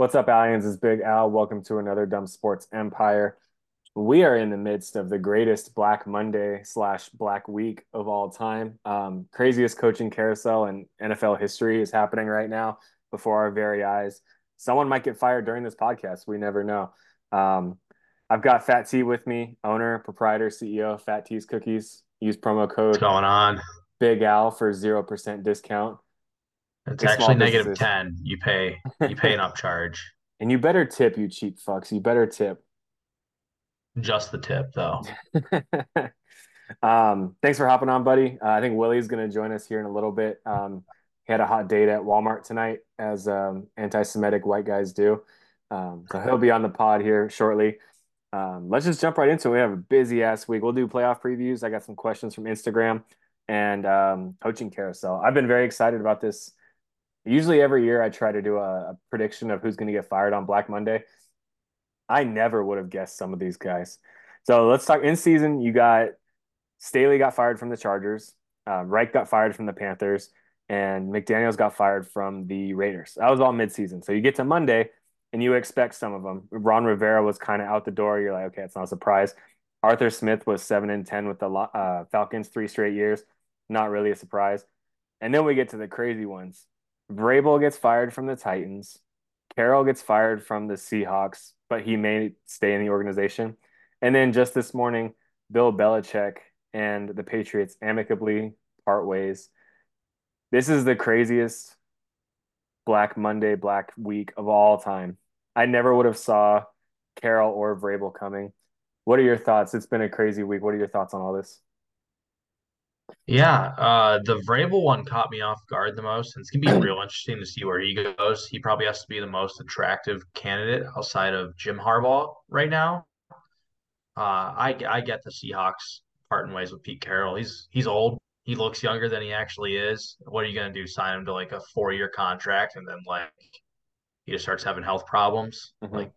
What's up, Aliens? It's Big Al. Welcome to another Dumb Sports Empire. We are in the midst of the greatest Black Monday slash Black Week of all time. Um, craziest coaching carousel in NFL history is happening right now before our very eyes. Someone might get fired during this podcast. We never know. Um, I've got Fat T with me, owner, proprietor, CEO, Fat T's Cookies. Use promo code What's going on? Big Al for zero percent discount. It's actually businesses. 10. You pay you pay an upcharge. And you better tip, you cheap fucks. You better tip. Just the tip though. Um, thanks for hopping on, buddy. Uh, I think Willie's going to join us here in a little bit. Um, he had a hot date at Walmart tonight, as um, anti-Semitic white guys do. Um, so he'll be on the pod here shortly. Um, let's just jump right into it. We have a busy ass week. We'll do playoff previews. I got some questions from Instagram and um, coaching carousel. I've been very excited about this. Usually every year I try to do a, a prediction of who's going to get fired on Black Monday. I never would have guessed some of these guys. So let's talk in season. You got Staley got fired from the Chargers. Um, Reich got fired from the Panthers, and McDaniels got fired from the Raiders. That was all midseason. So you get to Monday, and you expect some of them. Ron Rivera was kind of out the door. You're like, okay, it's not a surprise. Arthur Smith was seven and ten with the uh, Falcons three straight years. Not really a surprise. And then we get to the crazy ones. Vrabel gets fired from the Titans. Carroll gets fired from the Seahawks, but he may stay in the organization. And then just this morning, Bill Belichick and the Patriots amicably part ways. This is the craziest Black Monday, Black Week of all time. I never would have saw Carroll or Vrabel coming. What are your thoughts? It's been a crazy week. What are your thoughts on all this? Yeah, uh the Vrabel one caught me off guard the most, and it's gonna be real interesting to see where he goes. He probably has to be the most attractive candidate outside of Jim Harbaugh right now. Uh I I get the Seahawks parting ways with Pete Carroll. He's he's old. He looks younger than he actually is. What are you gonna do? Sign him to like a four year contract and then like he just starts having health problems? Mhm. Like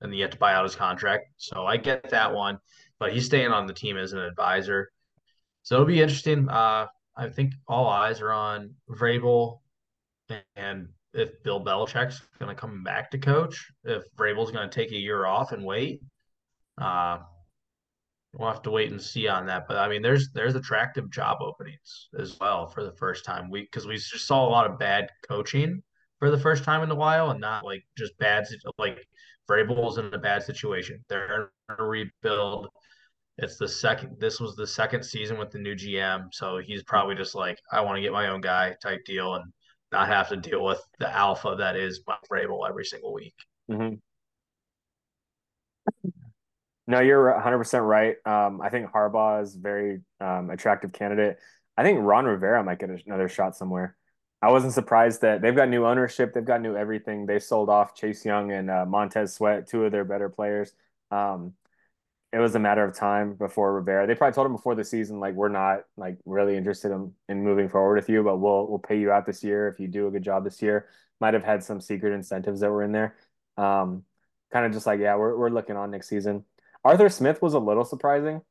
and you have to buy out his contract. So I get that one, but he's staying on the team as an advisor. So it'll be interesting. Uh, I think all eyes are on Vrabel and if Bill Belichick's going to come back to coach, if Vrabel's going to take a year off and wait. Uh, we'll have to wait and see on that. But I mean, there's there's attractive job openings as well for the first time. We because we just saw a lot of bad coaching for the first time in a while, and not like just bad like Vrabel's in a bad situation. They're in a rebuild. It's the second. This was the second season with the new GM, so he's probably just like, I want to get my own guy type deal and not have to deal with the alpha that is Mike Vrabel every single week. Mhm. No, you're 100% right. Um, I think Harbaugh is very um, attractive candidate. I think Ron Rivera might get another shot somewhere. I wasn't surprised that they've got new ownership, they've got new everything. They sold off Chase Young and uh, Montez Sweat, two of their better players. Um, it was a matter of time before Rivera. They probably told him before the season, like, we're not like really interested in, in moving forward with you, but we'll we'll pay you out this year if you do a good job this year. Might have had some secret incentives that were in there. Um, kind of just like, yeah, we're we're looking on next season. Arthur Smith was a little surprising.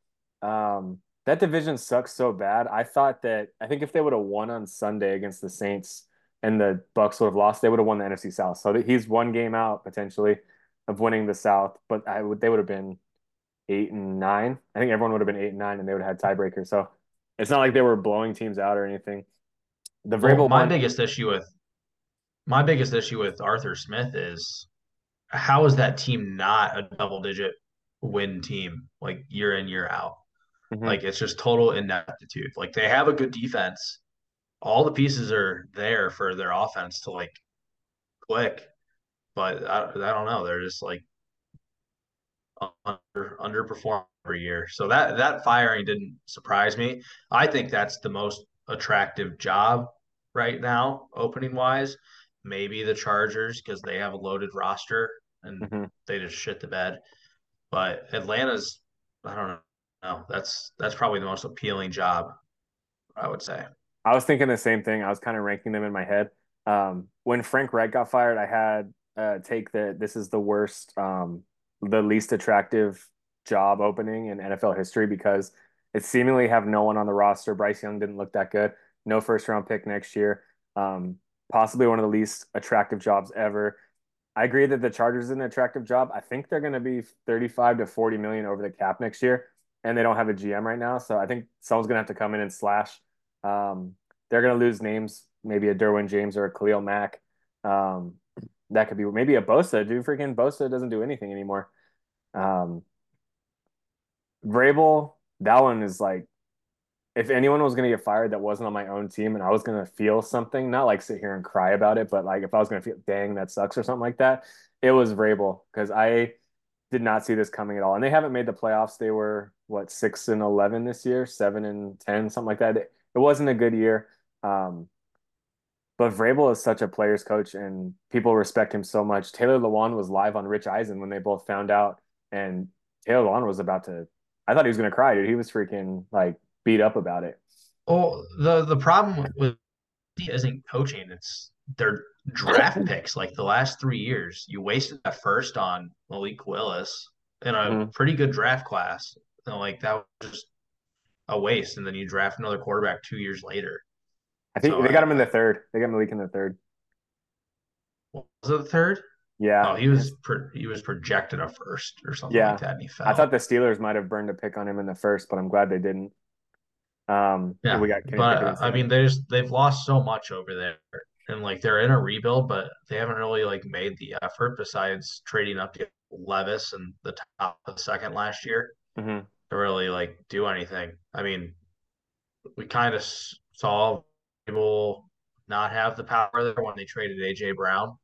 Um, that division sucks so bad. I thought that I think if they would have won on Sunday against the Saints and the Bucks would have lost, they would have won the NFC South. So he's one game out potentially of winning the South, but I would they would have been eight and nine. I think everyone would have been eight and nine, and they would have had tiebreakers. So it's not like they were blowing teams out or anything. The Well, my one, biggest issue with my biggest issue with Arthur Smith is how is that team not a double digit win team like year in year out? mhm. Like it's just total ineptitude. Like they have a good defense. All the pieces are there for their offense to like click, but I, I don't know. They're just like under underperform every year. So that that firing didn't surprise me. I think that's the most attractive job right now, opening wise. Maybe the Chargers because they have a loaded roster and Mhm. they just shit the bed. But Atlanta's, I don't know. That's that's probably the most appealing job, I would say. I was thinking the same thing. I was kind of ranking them in my head. Um, when Frank Reich got fired, I had uh, take that this is the worst, um, the least attractive job opening in NFL history because it seemingly have no one on the roster. Bryce Young didn't look that good. No first round pick next year. Um, possibly one of the least attractive jobs ever. I agree that the Chargers is an attractive job. I think they're going to be 35 to 40 million over the cap next year, and they don't have a GM right now. So I think someone's going to have to come in and slash. Um, they're going to lose names, maybe a Derwin James or a Khalil Mack. Um, that could be maybe a Bosa. Dude, freaking Bosa doesn't do anything anymore. Um, Vrabel, that one is like if anyone was going to get fired that wasn't on my own team and I was going to feel something, not like sit here and cry about it, but like if I was going to feel, dang, that sucks or something like that, it was Vrabel because I did not see this coming at all. And they haven't made the playoffs. They were what six and eleven this year, seven and ten, something like that. It, it wasn't a good year. Um, but Vrabel is such a player's coach, and people respect him so much. Taylor Lewan was live on Rich Eisen when they both found out, and Taylor Lewan was about to. I thought he was going to cry, dude. He was freaking like beat up about it. Well, the the problem with isn't coaching; it's their draft picks. Like the last three years, you wasted that first on Malik Willis in a mm-hmm. pretty good draft class. And like that was just a waste, and then you draft another quarterback two years later. I think so they got him in the third. They got Malik in the third. Was it the third? Yeah. Oh, he was pro- he was projected a first or something yeah. like that, and he fell. I thought the Steelers might have burned a pick on him in the first, but I'm glad they didn't. Um, yeah, we got Kenny but I mean, there's they've lost so much over there, and like they're in a rebuild, but they haven't really like made the effort besides trading up to Levis and the top of the second last year mm-hmm. to really like do anything. I mean, we kind of saw people not have the power there when they traded AJ Brown.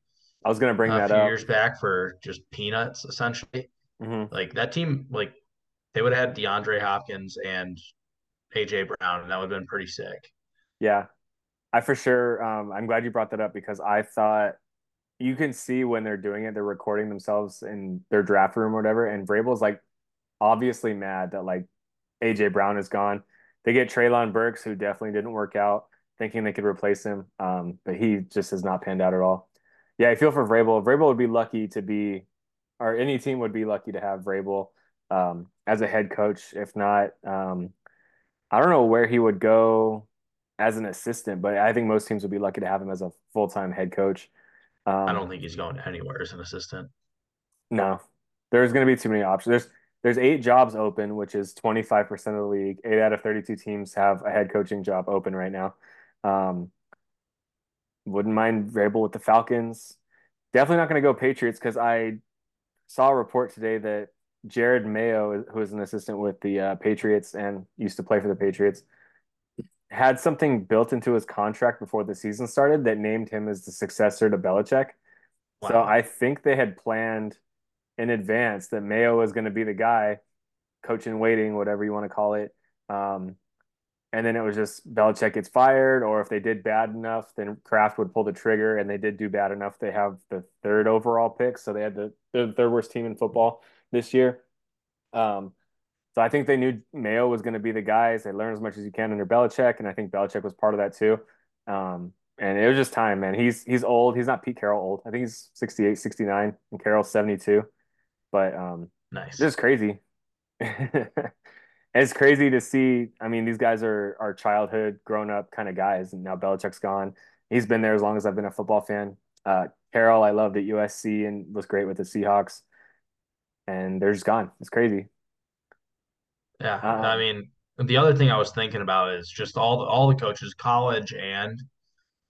I was going to bring that up. years back for just peanuts, essentially. Mm-hmm. Like that team, like they would have had DeAndre Hopkins and AJ Brown, and that would have been pretty sick. Yeah, I for sure. Um, I'm glad you brought that up because I thought you can see when they're doing it, they're recording themselves in their draft room or whatever, and Vrabel's like obviously mad that like AJ Brown is gone. They get Treylon Burks, who definitely didn't work out, thinking they could replace him, um, but he just has not panned out at all. Yeah, I feel for Vrabel. Vrabel would be lucky to be, or any team would be lucky to have Vrabel um, as a head coach. If not, um, I don't know where he would go as an assistant, but I think most teams would be lucky to have him as a full time head coach. Um, I don't think he's going anywhere as an assistant. No, there's going to be too many options. There's there's eight jobs open, which is 25% of the league. Eight out of 32 teams have a head coaching job open right now. Um, wouldn't mind Vrabel with the Falcons. Definitely not going to go Patriots because I saw a report today that Jerod Mayo, who is an assistant with the uh, Patriots and used to play for the Patriots, had something built into his contract before the season started that named him as the successor to Belichick. Wow. So I think they had planned in advance that Mayo was going to be the guy, coach in waiting, whatever you want to call it. Um, and then it was just Belichick gets fired, or if they did bad enough, then Kraft would pull the trigger, and they did do bad enough. They have the third overall pick, so they had the, the third worst team in football this year. Um, so I think they knew Mayo was going to be the guys. They learn as much as you can under Belichick, and I think Belichick was part of that too. Um, and it was just time, man. He's he's old. He's not Pete Carroll old. I think he's 68, 69, and Carroll's 72. But um, nice. This is crazy. it's crazy to see. I mean, these guys are are childhood, grown up kind of guys, and now Belichick's gone. He's been there as long as I've been a football fan. Uh, Carroll, I loved at USC and was great with the Seahawks and they're just gone. It's crazy. Yeah, um, I mean, the other thing I was thinking about is just all the, all the coaches, college and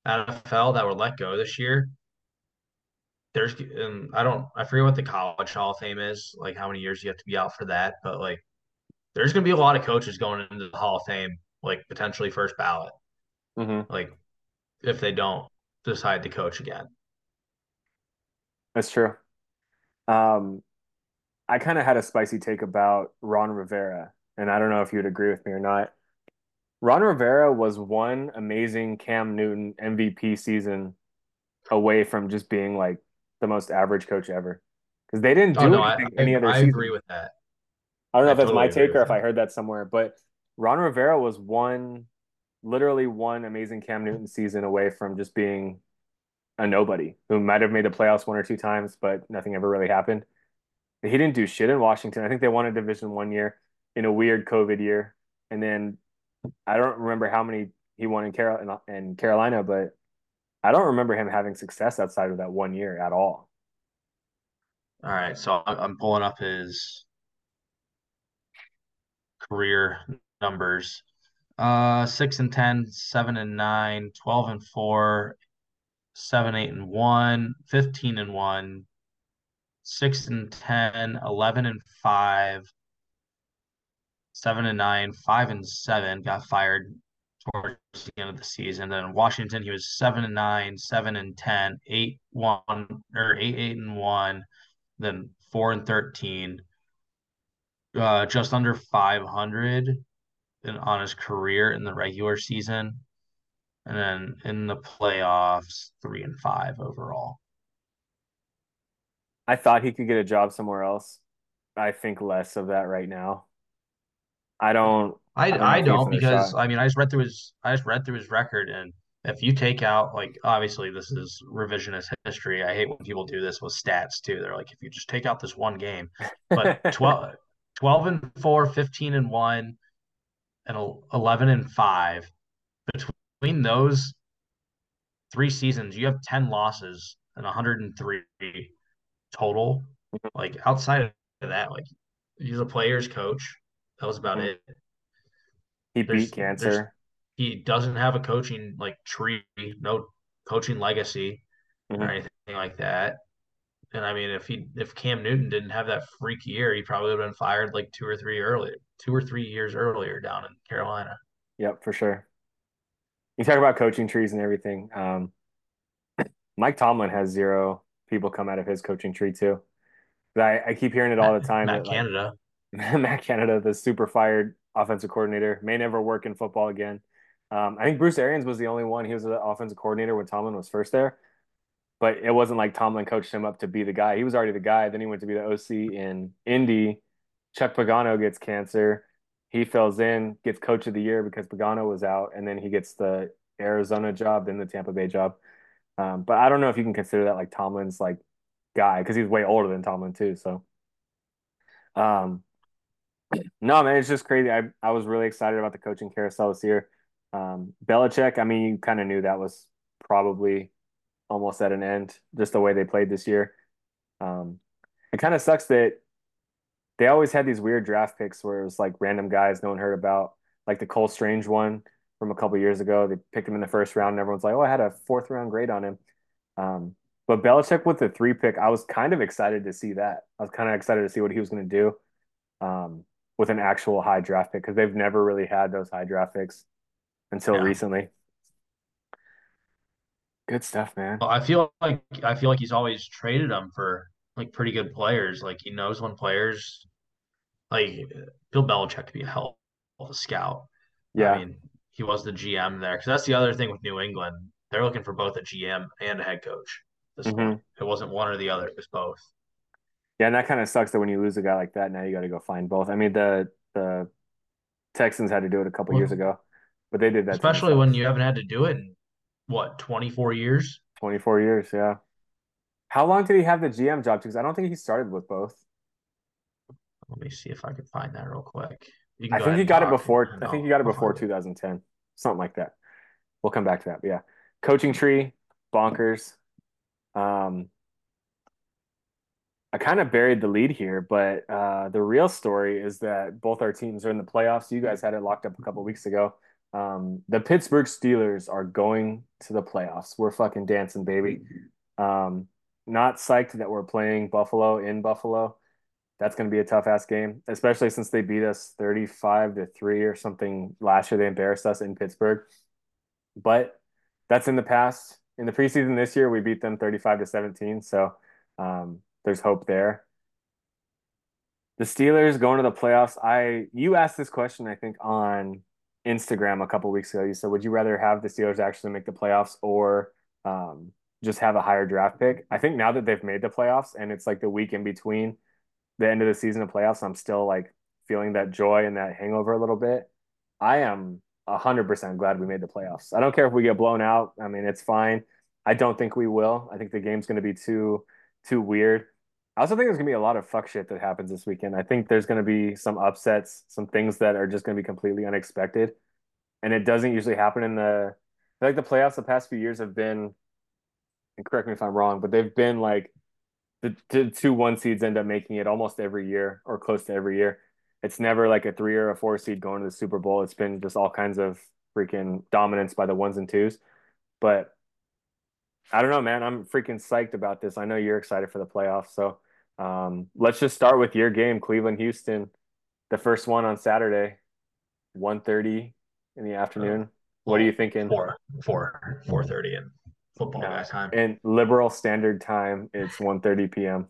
NFL, that were let go this year. There's, and I don't, I forget what the college Hall of Fame is, like how many years you have to be out for that, but like, there's going to be a lot of coaches going into the Hall of Fame, like potentially first ballot, mm-hmm. like if they don't decide to coach again. That's true. Um, I kind of had a spicy take about Ron Rivera, and I don't know if you'd agree with me or not. Ron Rivera was one amazing Cam Newton MVP season away from just being like the most average coach ever because they didn't oh, do oh, no, anything I, any other I season. agree with that. I don't know I if that's totally my take or if that. I heard that somewhere, but Ron Rivera was one, literally one amazing Cam Newton season away from just being a nobody who might have made the playoffs one or two times, but nothing ever really happened. He didn't do shit in Washington. I think they won a division one year in a weird COVID year, and then I don't remember how many he won in Carol in Carolina, but I don't remember him having success outside of that one year at all. All right, so I'm pulling up his career numbers. Uh, six and 10, 7 and 9, 12 and 4, 7, 8 and 1, 15 and 1, 6 and 10, 11 and 5, 7 and 9, 5 and 7, got fired towards the end of the season. Then Washington, he was 7 and 9, 7 and 10, 8 1 or 8 8 and 1, then 4 and 13. Uh, just under 500 in, on his career in the regular season, and then in the playoffs, three and five overall. I thought he could get a job somewhere else. I think less of that right now. I don't. I I don't I if he gets don't because shot. I mean I just read through his I just read through his record and if you take out like obviously this is revisionist history. I hate when people do this with stats too. They're like if you just take out this one game, but 12, 12 and 4, 15 and 1 and 11 and 5 between those three seasons you have 10 losses and 103 total. Like outside of that, like he's a player's coach. That was about it. He beat There's there's cancer. he doesn't have a coaching like tree, no coaching legacy or Mhm. anything like that. And I mean, if he if Cam Newton didn't have that freak year, he probably would have been fired like two or three earlier, two or three years earlier down in Carolina. Yep, for sure. You talk about coaching trees and everything. Um, Mike Tomlin has zero people come out of his coaching tree too. I, I keep hearing it all the time Matt that like Canada, Matt Canada, the super fired offensive coordinator, may never work in football again. Um, I think Bruce Arians was the only one. He was the offensive coordinator when Tomlin was first there, but it wasn't like Tomlin coached him up to be the guy. He was already the guy. Then he went to be the OC in Indy. Chuck Pagano gets cancer. He fills in, gets coach of the year because Pagano was out, and then he gets the Arizona job, then the Tampa Bay job. Um, but I don't know if you can consider that like Tomlin's like guy because he's way older than Tomlin too. So um, no, man, it's just crazy. I I was really excited about the coaching carousel this year. Um, Belichick, I mean, you kind of knew that was probably almost at an end, just the way they played this year. Um, it kind of sucks that they always had these weird draft picks where it was like random guys no one heard about, like the Cole Strange one from a couple years ago. They picked him in the first round, and everyone's like, "Oh, I had a fourth round grade on him." Um, but Belichick with the three pick, I was kind of excited to see that. I was kind of excited to see what he was going to do um, with an actual high draft pick because they've never really had those high draft picks until yeah. recently. Good stuff, man. Well, I feel like I feel like he's always traded them for like pretty good players. Like he knows when players like Bill Belichick could be a hell of a scout. Yeah. I mean, he was the GM there because that's the other thing with New England. They're looking for both a GM and a head coach at this point. hmm It wasn't one or the other; it was both. Yeah, and that kind of sucks that when you lose a guy like that, now you got to go find both. I mean, the the Texans had to do it a couple years ago, but they did that especially when you haven't had to do it in what 24 years. 24 years, yeah. How long did he have the GM job? Because I don't think he started with both. Let me see if I can find that real quick. I think he got it before. I think he got it before find it. 2010, something like that. We'll come back to that. But yeah, coaching tree, bonkers. Um, I kind of buried the lead here, but uh, the real story is that both our teams are in the playoffs. You guys had it locked up a couple weeks ago. Um, the Pittsburgh Steelers are going to the playoffs. We're fucking dancing, baby. Um, not psyched that we're playing Buffalo in Buffalo. That's going to be a tough ass game, especially since they beat us 35 to 3 or something last year. They embarrassed us in Pittsburgh. But that's in the past. In the preseason this year, we beat them 35 to 17. So um, there's hope there. The Steelers going to the playoffs. I you asked this question, I think, on Instagram a couple weeks ago. You said, would you rather have the Steelers actually make the playoffs or um, just have a higher draft pick? I think now that they've made the playoffs and it's like the week in between the end of the season and playoffs, I'm still like feeling that joy and that hangover a little bit. I am hundred percent glad we made the playoffs. I don't care if we get blown out. I mean, it's fine. I don't think we will. I think the game's going to be too too weird. I also think there's to be a lot of fuck shit that happens this weekend. I think there's to be some upsets, some things that are just to be completely unexpected, and it doesn't usually happen in the. Like the playoffs the past few years have been, and correct me if I'm wrong, but they've been like the, the two one seeds end up making it almost every year or close to every year. It's never like a three or a four seed going to the Super Bowl. It's been just all kinds of freaking dominance by the ones and twos. But I don't know, man. I'm freaking psyched about this. I know you're excited for the playoffs. So um, let's just start with your game, Cleveland Houston, the first one on Saturday, 1.30 in the afternoon. What are you thinking? Four, four, four thirty in football yeah. time. And liberal standard time, it's 1.30 p.m.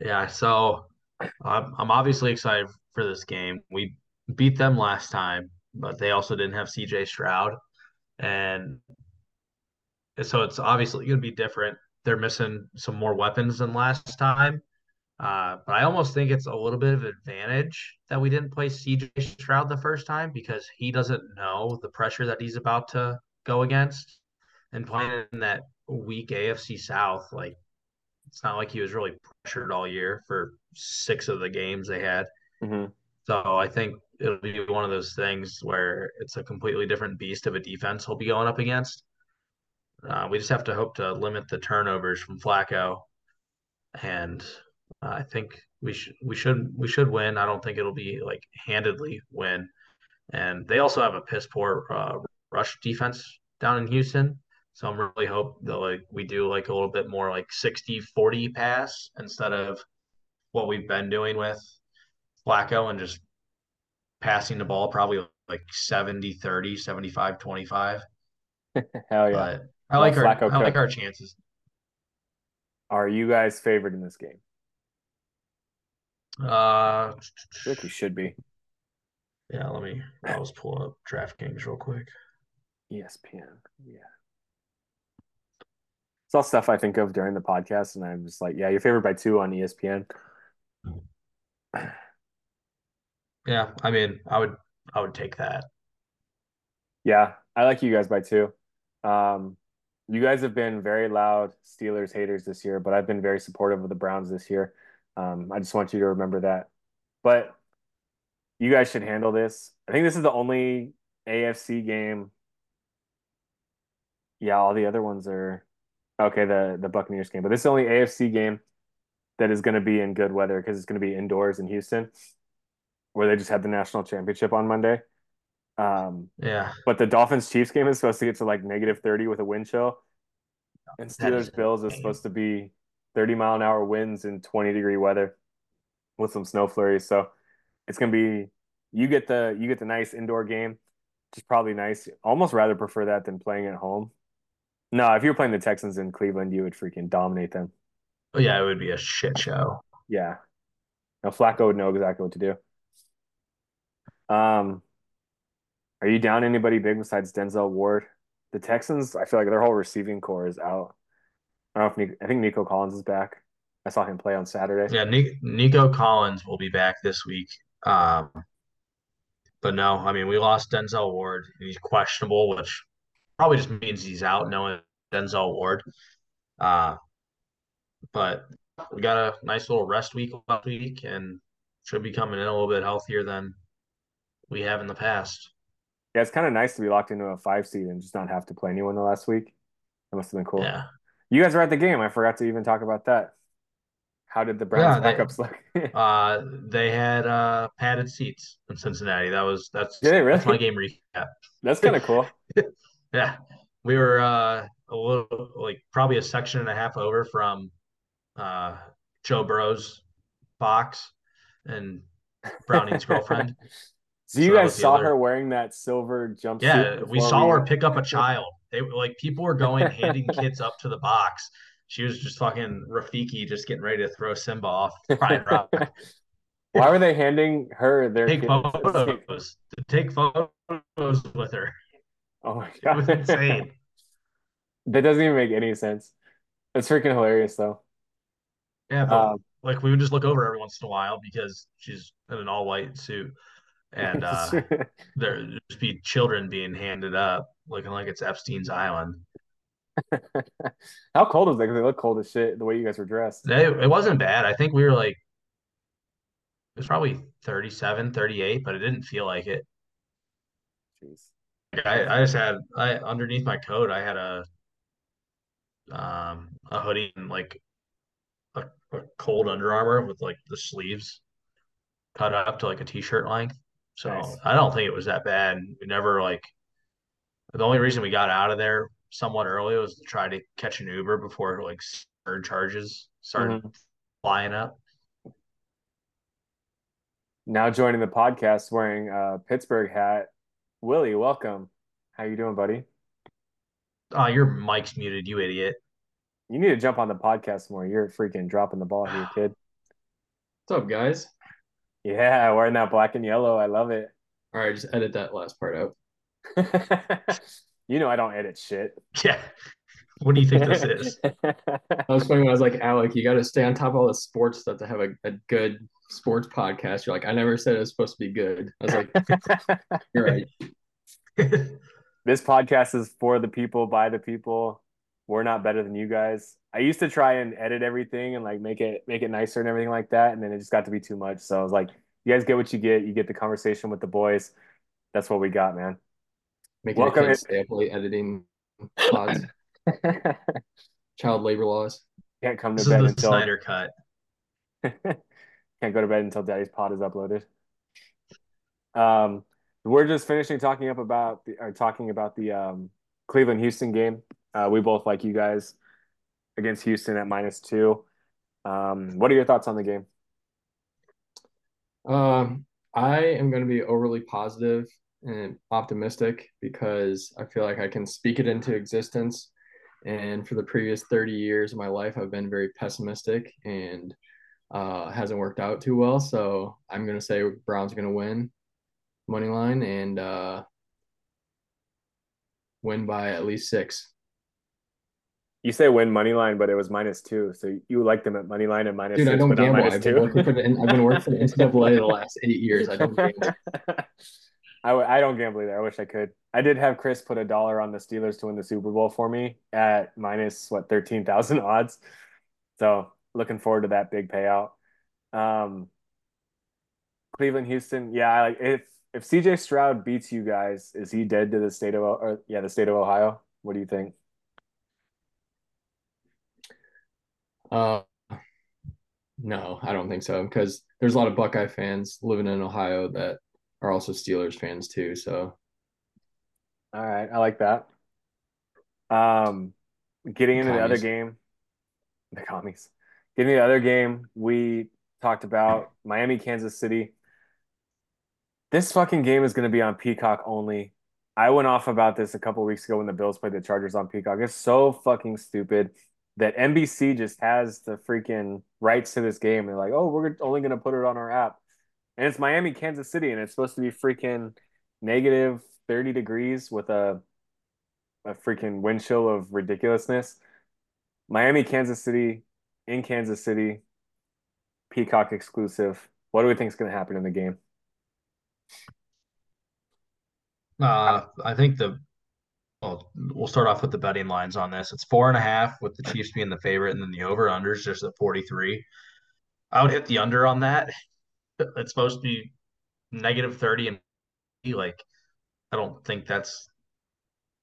Yeah, so I'm I'm obviously excited for this game. We beat them last time, but they also didn't have CJ Stroud, and so it's obviously going to be different. They're missing some more weapons than last time. Uh, but I almost think it's a little bit of advantage that we didn't play CJ Stroud the first time because he doesn't know the pressure that he's about to go against. And playing in that weak AFC South, like it's not like he was really pressured all year for six of the games they had. Mm-hmm. So I think it'll be one of those things where it's a completely different beast of a defense he'll be going up against. Uh, we just have to hope to limit the turnovers from Flacco, and uh, I think we should we should we should win. I don't think it'll be like handedly win. And they also have a piss poor uh, rush defense down in Houston. So I'm really hope that like we do like a little bit more like 60 40 pass instead of what we've been doing with Flacco and just passing the ball probably like 70 30, 75 25. Hell yeah. But I like our I like our chances. Are you guys favored in this game? Uh, I think we should be. Yeah, let me. I'll just pull up DraftKings real quick. ESPN. Yeah. It's all stuff I think of during the podcast, and I'm just like, yeah, you're favored by two on ESPN. Yeah, I mean, I would, I would take that. Yeah, I like you guys by two. Um, you guys have been very loud Steelers haters this year, but I've been very supportive of the Browns this year. Um, I just want you to remember that. But you guys should handle this. I think this is the only AFC game. Yeah, all the other ones are okay. The the Buccaneers game, but this is the only AFC game that is going to be in good weather because it's going to be indoors in Houston, where they just had the national championship on Monday. Um, yeah. But the Dolphins Chiefs game is supposed to get to like negative 30 with a wind chill. And Steelers Bills is supposed to be 30 mile an hour winds and 20 degree weather with some snow flurries. So it's gonna be you get the you get the nice indoor game, which is probably nice. Almost rather prefer that than playing at home. No, if you were playing the Texans in Cleveland, you would freaking dominate them. Oh yeah, it would be a shit show. Yeah. Now Flacco would know exactly what to do. Um, are you down anybody big besides Denzel Ward? The Texans, I feel like their whole receiving core is out. I don't know if Nico, I think Nico Collins is back. I saw him play on Saturday. Yeah, Nico Collins will be back this week. Um, but no, I mean we lost Denzel Ward. He's questionable, which probably just means he's out. Knowing Denzel Ward, uh, but we got a nice little rest week last week, and should be coming in a little bit healthier than we have in the past. Yeah, it's kind of nice to be locked into a five seed and just not have to play anyone the last week. That must have been cool. Yeah. You guys were at the game. I forgot to even talk about that. How did the Browns yeah, backups look? uh, they had uh, padded seats in Cincinnati. That was that's, did they really? that's my game recap. That's kind of cool. yeah, we were uh, a little like probably a section and a half over from uh, Joe Burrow's box and Browning's girlfriend. So you guys saw her wearing that silver jumpsuit? Yeah, we saw we... her pick up a child. They like people were going handing kids up to the box. She was just fucking Rafiki, just getting ready to throw Simba off. Why were they handing her their take photos? To take photos with her. Oh my god, it was insane. that doesn't even make any sense. It's freaking hilarious though. Yeah, but um, like we would just look over every once in a while because she's in an all white suit and uh, there just be children being handed up, looking like it's Epstein's Island. How cold was it? Because they look cold as shit. The way you guys were dressed. It, it wasn't bad. I think we were like, it was probably 37, 38, but it didn't feel like it. Jeez. I, I just had I underneath my coat I had a um a hoodie and like a, a cold Under Armour with like the sleeves cut up to like a t-shirt length. So Nice. I don't think it was that bad. We never like the only reason we got out of there somewhat early was to try to catch an Uber before like charges started Mhm. flying up. Now joining the podcast wearing a Pittsburgh hat, Willie, welcome. How you doing, buddy? Oh, your mic's muted, you idiot. You need to jump on the podcast more. You're freaking dropping the ball here, kid. What's up, guys? Yeah, wearing that black and yellow. I love it. All right, just edit that last part out. You know I don't edit shit. Yeah. What do you think this is? I was funny when I was like, Alec, you got to stay on top of all the sports stuff to have a, a good sports podcast. You're like, I never said it was supposed to be good. I was like, you're right. This podcast is for the people, by the people. We're not better than you guys. I used to try and edit everything and like make it make it nicer and everything like that, and then it just got to be too much. So I was like, you guys get what you get. You get the conversation with the boys. That's what we got, man. Making Welcome it in. can't stay up late editing pods, child labor laws. Can't come to This is bed the until Snyder cut. can't go to bed until Daddy's pod is uploaded. Um, we're just finishing talking up about the or talking about the um, Cleveland Houston game. Uh, we both like you guys against Houston at minus two. Um, what are your thoughts on the game? Um, I am going to be overly positive and optimistic because I feel like I can speak it into existence. And for the previous 30 years of my life, I've been very pessimistic and uh, hasn't worked out too well. So I'm going to say Browns are going to win money line and uh, win by at least six. You say win money line, but it was minus two. So you like them at money line and minus Dude, I six, don't but not gamble. minus I've been two. working for the I've been working for the NCAA the last eight years. I don't gamble. I, w- I don't gamble either. I wish I could. I did have Chris put a dollar on the Steelers to win the Super Bowl for me at minus what thirteen thousand odds. So looking forward to that big payout. Um, Cleveland, Houston, yeah. Like if if CJ Stroud beats you guys, is he dead to the state of or yeah the state of Ohio? What do you think? Uh, no, I don't think so because there's a lot of Buckeye fans living in Ohio that are also Steelers fans too. So All right, I like that. Um, getting into the other game, the commies. Getting into the other game, we talked about Miami, Kansas City. This fucking game is going to be on Peacock only. I went off about this a couple weeks ago when the Bills played the Chargers on Peacock. It's so fucking stupid that NBC just has the freaking rights to this game. They're like, oh, we're only going to put it on our app. And it's Miami, Kansas City, and it's supposed to be freaking negative 30 degrees with a a freaking wind chill of ridiculousness. Miami, Kansas City, in Kansas City, Peacock exclusive. What do we think is going to happen in the game? Uh, I think the well, we'll start off with the betting lines on this. It's four and a half with the Chiefs being the favorite, and then the over under is just at 43. I would hit the under on that. It's supposed to be negative 30 and like I don't think that's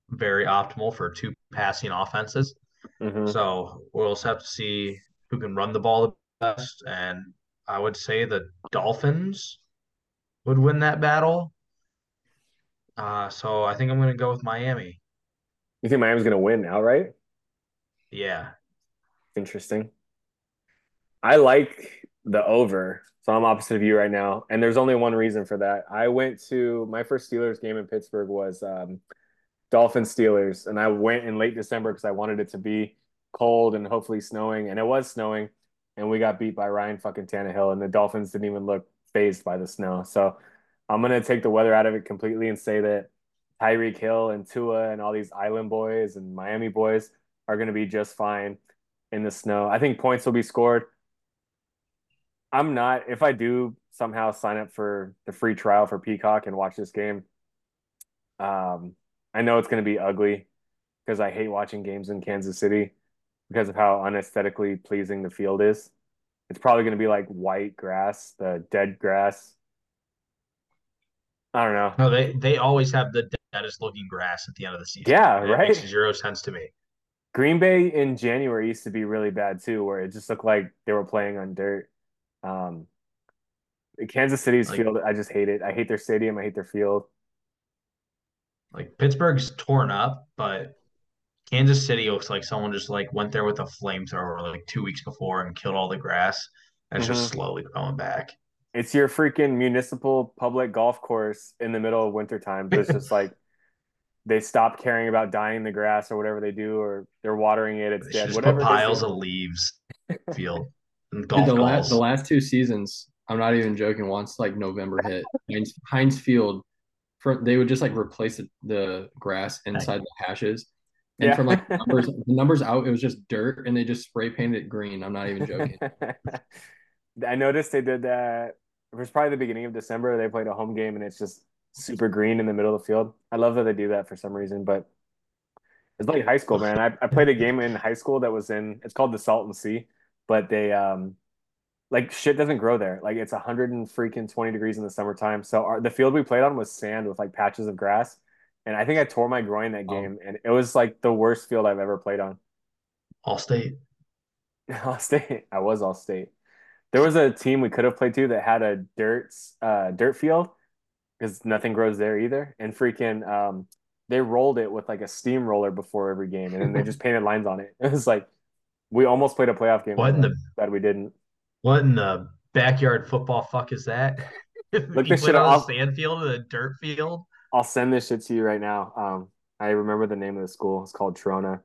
very optimal for two passing offenses. Mhm. So we'll just have to see who can run the ball the best. And I would say the Dolphins would win that battle. Uh, so I think I'm going to go with Miami. You think Miami's going to win outright? Yeah. Interesting. I like the over. So I'm opposite of you right now. And there's only one reason for that. I went to my first Steelers game in Pittsburgh was um, Dolphins Steelers. And I went in late December because I wanted it to be cold and hopefully snowing. And it was snowing. And we got beat by Ryan fucking Tannehill. And the Dolphins didn't even look phased by the snow. So I'm going to take the weather out of it completely and say that Tyreek Hill and Tua and all these Island boys and Miami boys are going to be just fine in the snow. I think points will be scored. I'm not, if I do somehow sign up for the free trial for Peacock and watch this game, um, I know it's going to be ugly because I hate watching games in Kansas City because of how unesthetically pleasing the field is. It's probably going to be like white grass, the dead grass. I don't know. No, they they always have the deadest looking grass at the end of the season. Yeah, It right? makes zero sense to me. Green Bay in January used to be really bad too, where it just looked like they were playing on dirt. Um, Kansas City's Like field, I just hate it. I hate their stadium. I hate their field. like Pittsburgh's torn up, but Kansas City looks like someone just like went there with a flamethrower like two weeks before and killed all the grass. And it's just hmm slowly growing back. It's your freaking municipal public golf course in the middle of wintertime. It's just like they stop caring about dyeing the grass or whatever they do, or they're watering it, it's They should dead. just Whatever piles of leaves field and Dude, the last the last two seasons, I'm not even joking. Once like November hit, Heinz, Heinz Field, for they would just like replace the, the grass inside the hashes, and Yeah. from like the numbers the numbers out, it was just dirt, and they just spray painted it green. I'm not even joking. I noticed they did that. It was probably the beginning of December. They played a home game and it's just super green in the middle of the field. I love that they do that for some reason, but it's like high school, man. I, I played a game in high school that was in, it's called the Salton Sea, but they, um, like shit doesn't grow there. Like it's a hundred and freaking 20 degrees in the summertime. So our, the field we played on was sand with like patches of grass. And I think I tore my groin that game and it was like the worst field I've ever played on. All state. All state. I was all state. There was a team we could have played to that had a dirt uh dirt field because nothing grows there either. And freaking um they rolled it with like a steamroller before every game and then they just painted lines on it. It was like we almost played a playoff game What in the Glad we didn't. what in the backyard football fuck is that? Look You this shit on a sand field and a dirt field? I'll send this shit to you right now. Um I remember the name of the school. It's called Trona.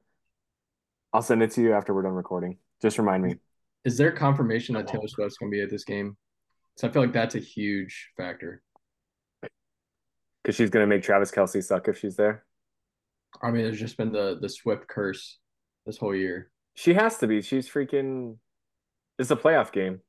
I'll send it to you after we're done recording. Just remind me. Is there confirmation that Taylor won't. Swift's gonna be at this game? So I feel like that's a huge factor. Because she's gonna make Travis Kelce suck if she's there. I mean, there's just been the the Swift curse this whole year. She has to be. She's freaking it's a playoff game.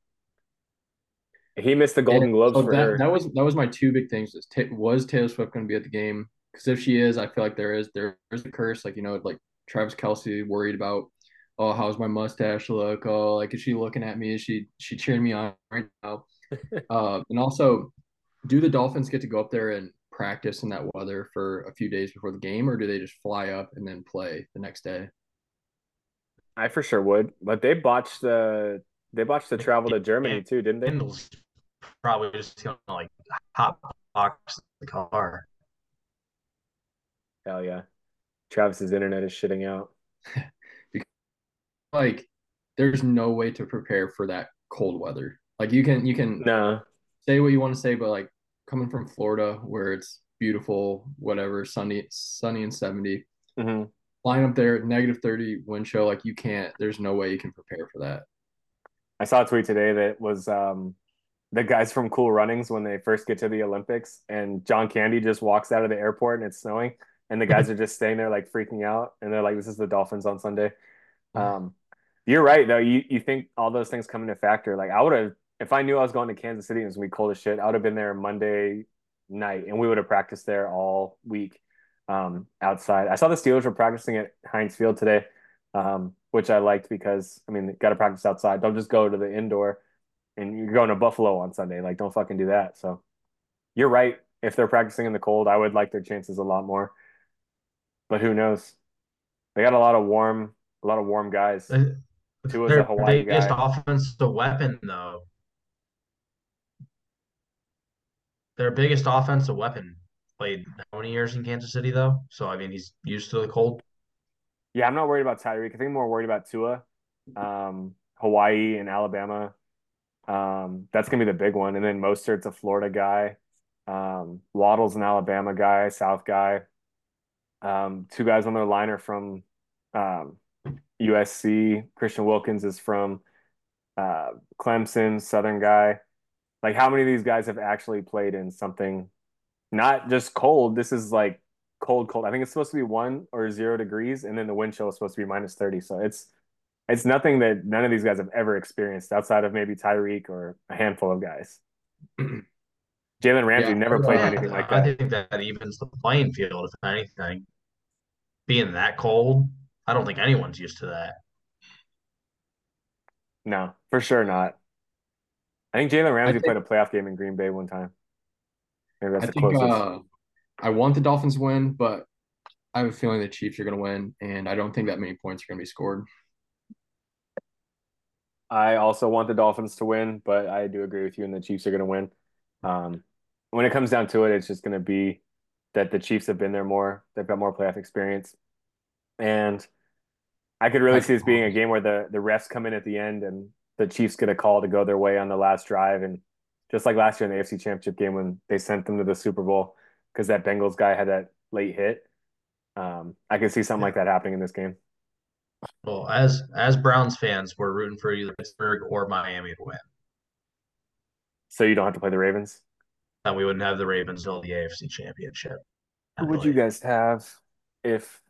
He missed the Golden And Globes so for that her. that was that was my two big things. Is was Taylor Swift going to be at the game? Because if she is, I feel like there is there is a curse. Like you know, like Travis Kelce worried about, oh, how's my mustache look? Oh, like is she looking at me? Is she she cheering me on right now? Uh, and also, do the Dolphins get to go up there and practice in that weather for a few days before the game, or do they just fly up and then play the next day? I for sure would, but they botched the they botched the travel to Germany too, didn't they? Kendall's probably just gonna like hot box the car. Hell yeah. Travis's internet is shitting out. Like, there's no way to prepare for that cold weather. Like you can you can No. say what you want to say, but like coming from Florida where it's beautiful, whatever, sunny, sunny and 70, hmm flying up there, negative 30 wind chill, like you can't, there's no way you can prepare for that. I saw a tweet today that was um the guys from Cool Runnings when they first get to the Olympics and John Candy just walks out of the airport and it's snowing and the guys are just staying there like freaking out and they're like, This is the Dolphins on Sunday. Um you're right though. You you think all those things come into factor. Like I would have if I knew I was going to Kansas City and it was gonna be cold as shit, I would have been there Monday night and we would have practiced there all week um outside. I saw the Steelers were practicing at Heinz Field today, um, which I liked because I mean they gotta practice outside. Don't just go to the indoor and you're going to Buffalo on Sunday. Like don't fucking do that. So you're right. If they're practicing in the cold, I would like their chances a lot more. But who knows? They got a lot of warm, a lot of warm guys. Tua's a Their Hawaii biggest guy. offensive weapon, though. Their biggest offensive weapon played how many years in Kansas City, though? So, I mean, he's used to the cold. Yeah, I'm not worried about Tyreek. I think I'm more worried about Tua, um, Hawaii and Alabama. Um, that's gonna be the big one. And then Mostert's a Florida guy. Um, Waddle's an Alabama guy, South guy. Um, two guys on their line are from um, USC. Christian Wilkins is from uh, Clemson, Southern guy. Like, how many of these guys have actually played in something not just cold? This is like cold, cold. I think it's supposed to be one or zero degrees, and then the wind chill is supposed to be minus 30. So it's it's nothing that none of these guys have ever experienced outside of maybe Tyreek or a handful of guys. Jalen Ramsey Yeah, never played Yeah, anything like that. I think that evens the playing field, if anything. Being that cold, I don't think anyone's used to that. No, for sure not. I think Jalen Ramsey think played a playoff game in Green Bay one time. Maybe that's I the think closest. uh I want the Dolphins to win, but I have a feeling the Chiefs are going to win, and I don't think that many points are going to be scored. I also want the Dolphins to win, but I do agree with you, and the Chiefs are going to win. Um, when it comes down to it, it's just going to be that the Chiefs have been there more. They've got more playoff experience, and I could really see this being a game where the the refs come in at the end and the Chiefs get a call to go their way on the last drive, and just like last year in the AFC Championship game when they sent them to the Super Bowl because that Bengals guy had that late hit. Um, I could see something like that happening in this game. Well, as as Browns fans, we're rooting for either Pittsburgh or Miami to win. So you don't have to play the Ravens. And we wouldn't have the Ravens until the AFC Championship. Who would you guys have if?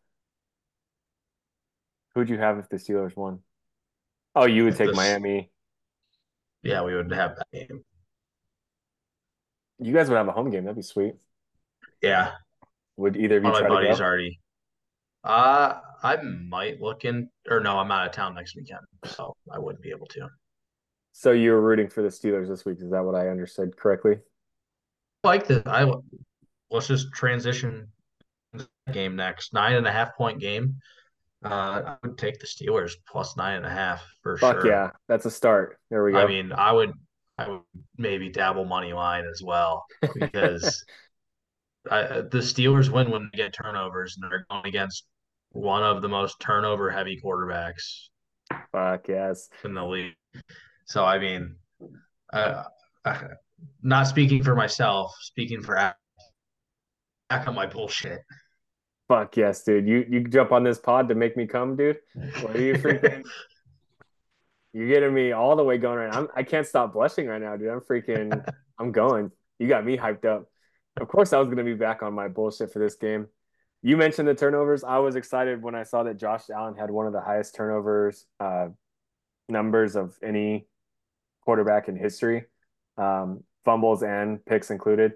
Who would you have if the Steelers won? Oh, you would take Miami. Yeah, we would have that game. You guys would have a home game. That'd be sweet. Yeah. Would either of you of my to buddies already. Uh, I might look in, or no, I'm out of town next weekend, so I wouldn't be able to. So you were rooting for the Steelers this week. Is that what I understood correctly? I like this. I let's just transition game next. Nine and a half point game. Uh, I would take the Steelers plus nine and a half for Fuck sure. yeah, that's a start. There we go. I mean, I would, I would maybe dabble money line as well because I, the Steelers win when they get turnovers, and they're going against one of the most turnover heavy quarterbacks Fuck yes. in the league. So I mean, uh, uh, not speaking for myself, speaking for back on my bullshit. Fuck yes, dude. You you jump on this pod to make me come, dude. What are you freaking? You're getting me all the way going right now. I'm, I can't stop blushing right now, dude. I'm freaking. I'm going. You got me hyped up. Of course, I was gonna be back on my bullshit for this game. You mentioned the turnovers. I was excited when I saw that Josh Allen had one of the highest turnovers uh, numbers of any quarterback in history, um, fumbles and picks included.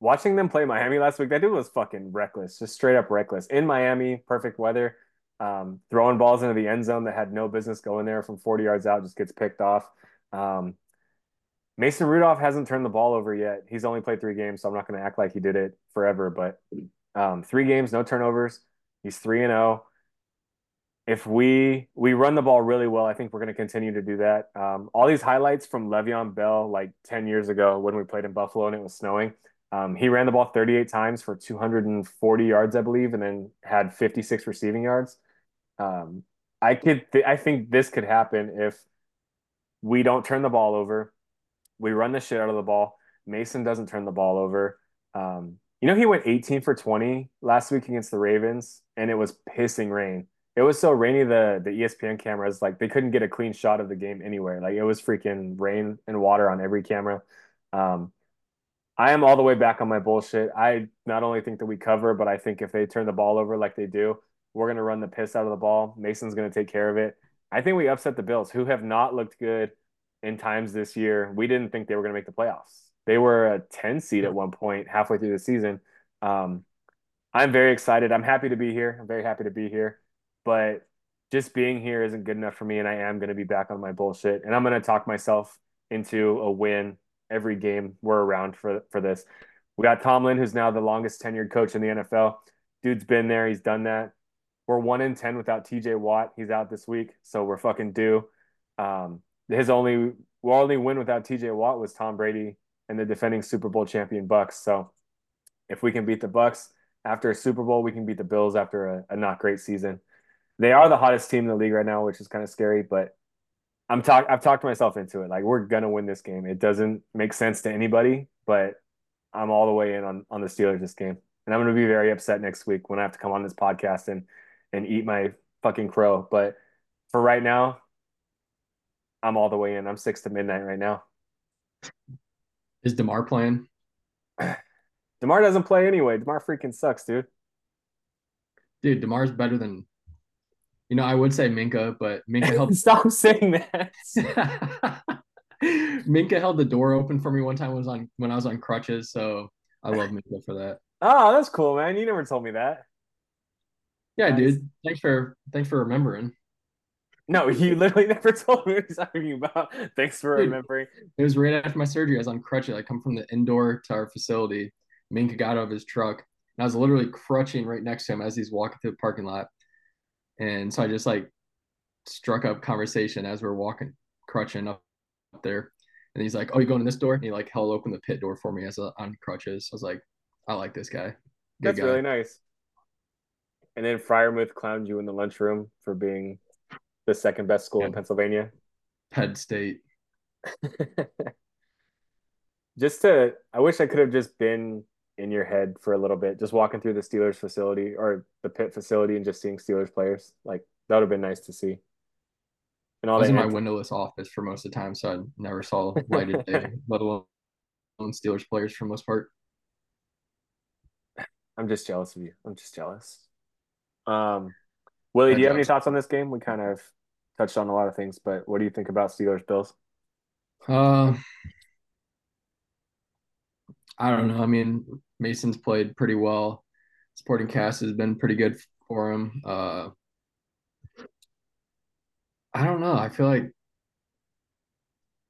Watching them play Miami last week, that dude was fucking reckless, just straight up reckless. In Miami, perfect weather, um, throwing balls into the end zone that had no business going there from 40 yards out, just gets picked off. Um, Mason Rudolph hasn't turned the ball over yet. He's only played three games, so I'm not going to act like he did it forever. But um, three games, no turnovers. He's three and zero. If we we run the ball really well, I think we're going to continue to do that. Um, all these highlights from Le'Veon Bell, like 10 years ago when we played in Buffalo and it was snowing. Um, he ran the ball 38 times for 240 yards, I believe, and then had 56 receiving yards. Um, I could, th- I think this could happen if we don't turn the ball over we run the shit out of the ball. Mason doesn't turn the ball over. Um, you know, he went 18 for 20 last week against the Ravens, and it was pissing rain. It was so rainy the the ESPN cameras like they couldn't get a clean shot of the game anywhere. Like it was freaking rain and water on every camera. Um, I am all the way back on my bullshit. I not only think that we cover, but I think if they turn the ball over like they do, we're going to run the piss out of the ball. Mason's going to take care of it. I think we upset the Bills, who have not looked good in times this year. We didn't think they were going to make the playoffs. They were a 10 seed at one point halfway through the season. Um, I'm very excited. I'm happy to be here. I'm very happy to be here. But just being here isn't good enough for me. And I am going to be back on my bullshit. And I'm going to talk myself into a win every game we're around for, for this. We got Tomlin, who's now the longest tenured coach in the NFL. Dude's been there. He's done that. We're one in 10 without TJ Watt. He's out this week. So we're fucking due. Um, his only well, only win without TJ Watt was Tom Brady and the defending Super Bowl champion Bucks. So if we can beat the Bucks after a Super Bowl, we can beat the Bills after a, a not great season. They are the hottest team in the league right now, which is kind of scary, but I'm talk I've talked myself into it. Like we're gonna win this game. It doesn't make sense to anybody, but I'm all the way in on, on the Steelers this game. And I'm gonna be very upset next week when I have to come on this podcast and and eat my fucking crow. But for right now, I'm all the way in. I'm six to midnight right now. Is Damar playing? Damar doesn't play anyway. Damar freaking sucks, dude. Dude, Damar's better than you know, I would say Minkah, but Minkah held Stop saying that. Minkah held the door open for me one time when I was on when I was on crutches, so I love Minkah for that. Oh, that's cool, man. You never told me that. Yeah, Nice. dude. Thanks for thanks for remembering. No, you literally never told me what he's talking about. Thanks for Dude. remembering. It was right after my surgery. I was on crutches. I come from the indoor to our facility. Minkah got out of his truck And I was literally crutching right next to him as he's walking through the parking lot. And so I hmm. just like struck up conversation as we are walking, crutching up, up there. And he's like, "Oh, you going in this door?" And he like held open the Pitt door for me as a, on crutches. I was like, "I like this guy." Good That's guy. really nice. And then Freiermuth clowned you in the lunchroom for being the second best school yeah. in Pennsylvania. Penn State. just to, I wish I could have just been in your head for a little bit, just walking through the Steelers facility or the Pitt facility and just seeing Steelers players. Like that would have been nice to see. And all I was in my windowless office for most of the time, so I never saw lighted day, let alone Steelers players for most part. I'm just jealous of you. I'm just jealous. Um, Willie, do you have any thoughts on this game? We kind of touched on a lot of things, but what do you think about Steelers Bills? Uh, I don't know. I mean, Mason's played pretty well. Supporting cast has been pretty good for him. Uh, I don't know. I feel like,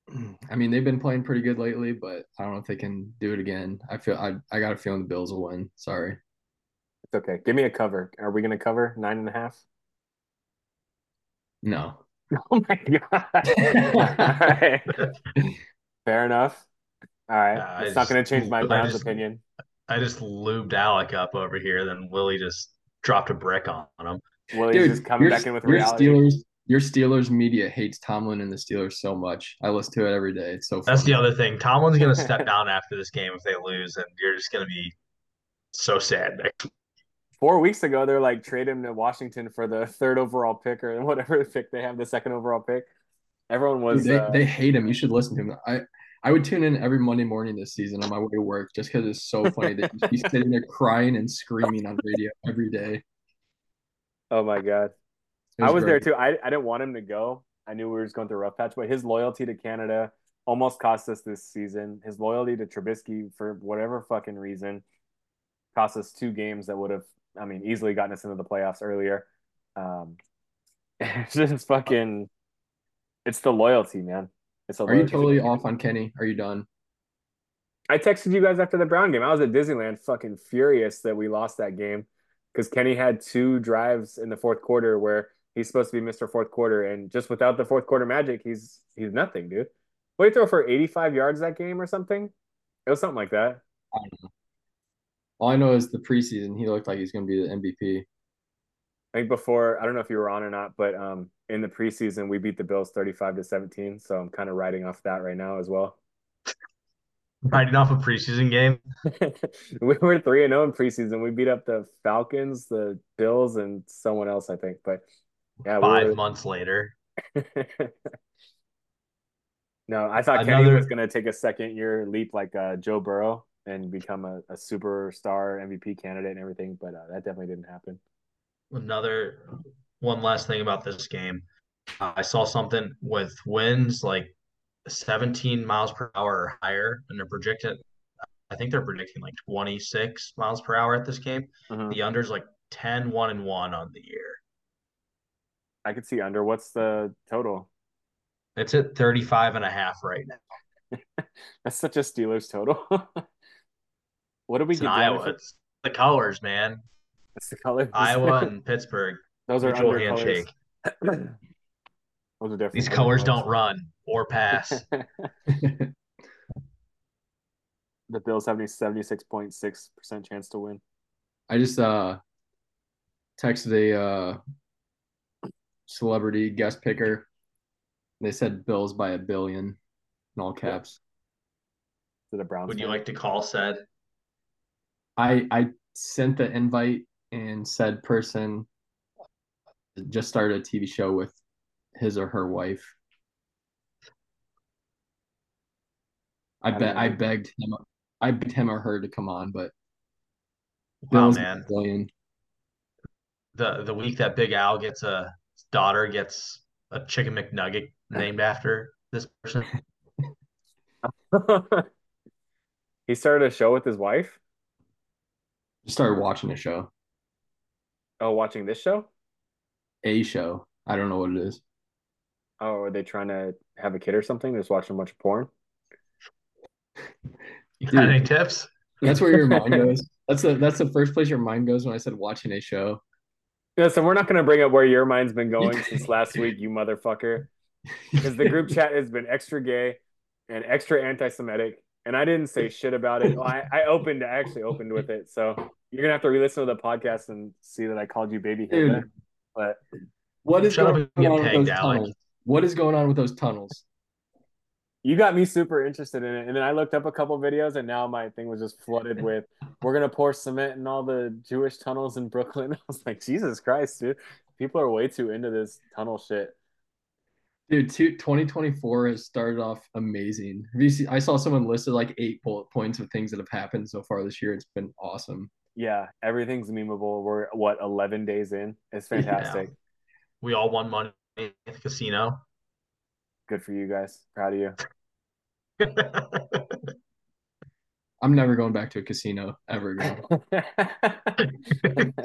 I mean, they've been playing pretty good lately, but I don't know if they can do it again. I feel I I got a feeling the Bills will win. Sorry. It's okay. Give me a cover. Are we going to cover nine and a half? No. Oh my god! Fair enough. All right, uh, it's not going to change my Browns opinion. I just lubed Alec up over here. Then Willie just dropped a brick on him. Willie's Dude, just coming back in with your reality. Steelers, your Steelers media hates Tomlin and the Steelers so much. I listen to it every day. It's so. Funny. That's the other thing. Tomlin's going to step down after this game if they lose, and you're just going to be so sad. Four weeks ago, they're like trade him to Washington for the third overall pick or whatever pick they have, the second overall pick. Everyone was. Dude, they, uh, they hate him. You should listen to him. I I would tune in every Monday morning this season on my way to work just because it's so funny that he's sitting there crying and screaming on radio every day. Oh my god. Was I was great. there too. I, I didn't want him to go. I knew we were just going through a rough patch, but his loyalty to Canada almost cost us this season. His loyalty to Trubisky for whatever fucking reason cost us two games that would have, I mean, easily gotten us into the playoffs earlier. Um, it's just fucking, it's the loyalty, man. It's Are you totally off on Kenny? Are you done? I texted you guys after the Brown game. I was at Disneyland, fucking furious that we lost that game because Kenny had two drives in the fourth quarter where he's supposed to be Mr. Fourth Quarter, and just without the fourth quarter magic, he's he's nothing, dude. What did he throw for 85 yards that game or something? It was something like that. I All I know is the preseason, he looked like he's going to be the MVP. I think before, I don't know if you were on or not, but um, in the preseason, we beat the Bills 35 to 17. So I'm kind of riding off that right now as well. Riding off a preseason game. we were 3 and 0 in preseason. We beat up the Falcons, the Bills, and someone else, I think. But yeah, 5 we months later. no, I thought Another... Kenny was going to take a second year leap like uh, Joe Burrow and become a, a superstar MVP candidate and everything, but uh, that definitely didn't happen. Another one last thing about this game. I saw something with winds like 17 miles per hour or higher, and they're projected. I think they're predicting like 26 miles per hour at this game. Mm-hmm. The under's like 10, 1 and 1 on the year. I could see under. What's the total? It's at 35 and a half right now. That's such a Steelers total. what do we it's get? Iowa. It's the colors, man. It's the colors. Iowa and Pittsburgh. Those are under handshake. Those are different. These colors don't run or pass. the Bills have a 76.6% chance to win. I just uh texted a uh celebrity guest picker. They said Bills by a billion in all caps. To the Browns. Would you like to call said? I I sent the invite and said person just started a TV show with his or her wife. I, I bet I begged him I begged him or her to come on, but wow, man. The the week that Big Al gets a daughter gets a chicken McNugget named after this person. he started a show with his wife. Just started watching a show. Oh, watching this show? a show. I don't know what it is. Oh, are they trying to have a kid or something? Just watching a bunch of porn. You got any tips? That's where your mind goes. That's the that's the first place your mind goes when I said watching a show. Yeah, so we're not going to bring up where your mind's been going since last week, you motherfucker. Because the group chat has been extra gay and extra anti-Semitic, and I didn't say shit about it. Well, I, I opened, I actually opened with it. So you're gonna have to re-listen to the podcast and see that I called you baby Hitler. Dude. But What is going on with those Alec. tunnels? What is going on with those tunnels? you got me super interested in it, and then I looked up a couple videos, and now my thing was just flooded with we're gonna pour cement in all the Jewish tunnels in Brooklyn. I was like, Jesus Christ, dude, people are way too into this tunnel shit. Dude, two, 2024 has started off amazing. Have you seen, I saw someone listed like eight bullet points of things that have happened so far this year. It's been awesome. Yeah, everything's memeable. We're what 11 days in. It's fantastic. We all won money at the casino. Good for you guys. Proud of you. I'm never going back to a casino ever again.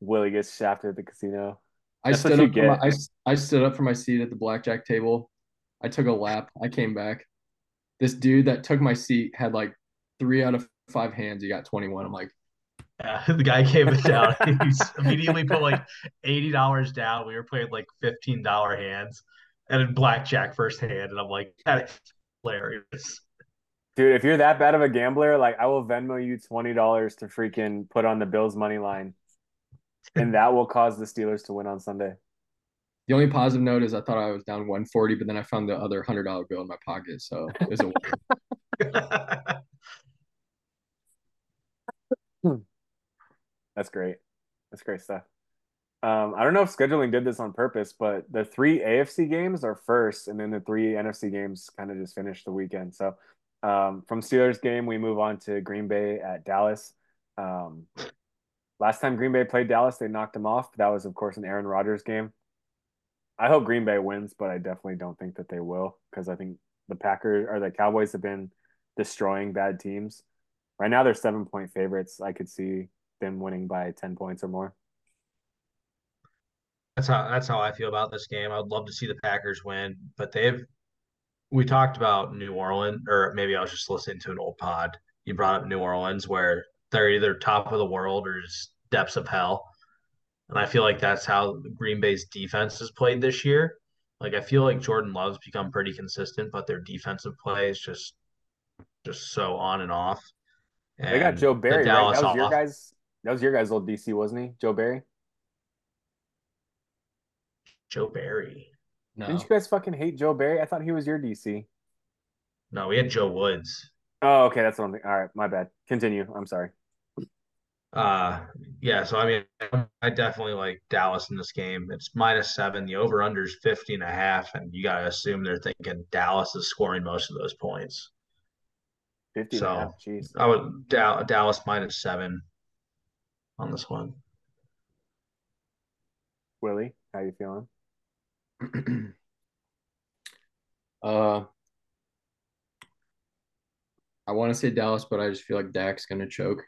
Willie gets shafted at the casino. I That's stood up. From my. I, I stood up from my seat at the blackjack table. I took a lap. I came back. This dude that took my seat had like three out of five hands. you got 21. I'm like, Yeah, the guy came it down. he immediately put like eighty dollars down. We were playing like fifteen dollar hands, and then blackjack first hand, and I'm like, that is hilarious. Dude, if you're that bad of a gambler, like I will Venmo you twenty dollars to freaking put on the Bills money line, and that will cause the Steelers to win on Sunday. the only positive note is I thought I was down 140, but then I found the other hundred dollar bill in my pocket. So it was a That's great. That's great stuff. Um, I don't know if scheduling did this on purpose, but the three AFC games are first, and then the three NFC games kind of just finished the weekend. So um, from Steelers game, we move on to Green Bay at Dallas. Um, last time Green Bay played Dallas, they knocked them off. That was, of course, an Aaron Rodgers game. I hope Green Bay wins, but I definitely don't think that they will because I think the Packers or the Cowboys have been destroying bad teams. Right now, they're seven point favorites. I could see them winning by 10 points or more. That's how that's how I feel about this game. I'd love to see the Packers win, but they've we talked about New Orleans, or maybe I was just listening to an old pod. You brought up New Orleans, where they're either top of the world or just depths of hell. And I feel like that's how Green Bay's defense has played this year. Like I feel like Jordan Love's become pretty consistent, but their defensive play is just just so on and off. They got And Joe the Barry, right? That was your guys. That was your guys' old DC, wasn't he? Joe Barry. Joe Barry. no. Didn't you guys fucking hate Joe Barry? I thought he was your DC. No, we had Joe Woods. Oh, okay, that's what I'm. All right, my bad. Continue. I'm sorry. Uh yeah, so I mean I definitely like Dallas in this game. It's minus seven. The over under is 50 and a half, and you gotta assume they're thinking Dallas is scoring most of those points. 50 So- half. Jeez. I would Dal- Dallas minus seven on this one. Willie, how you feeling? uh, I want to say Dallas, but I just feel like Dak's gonna choke.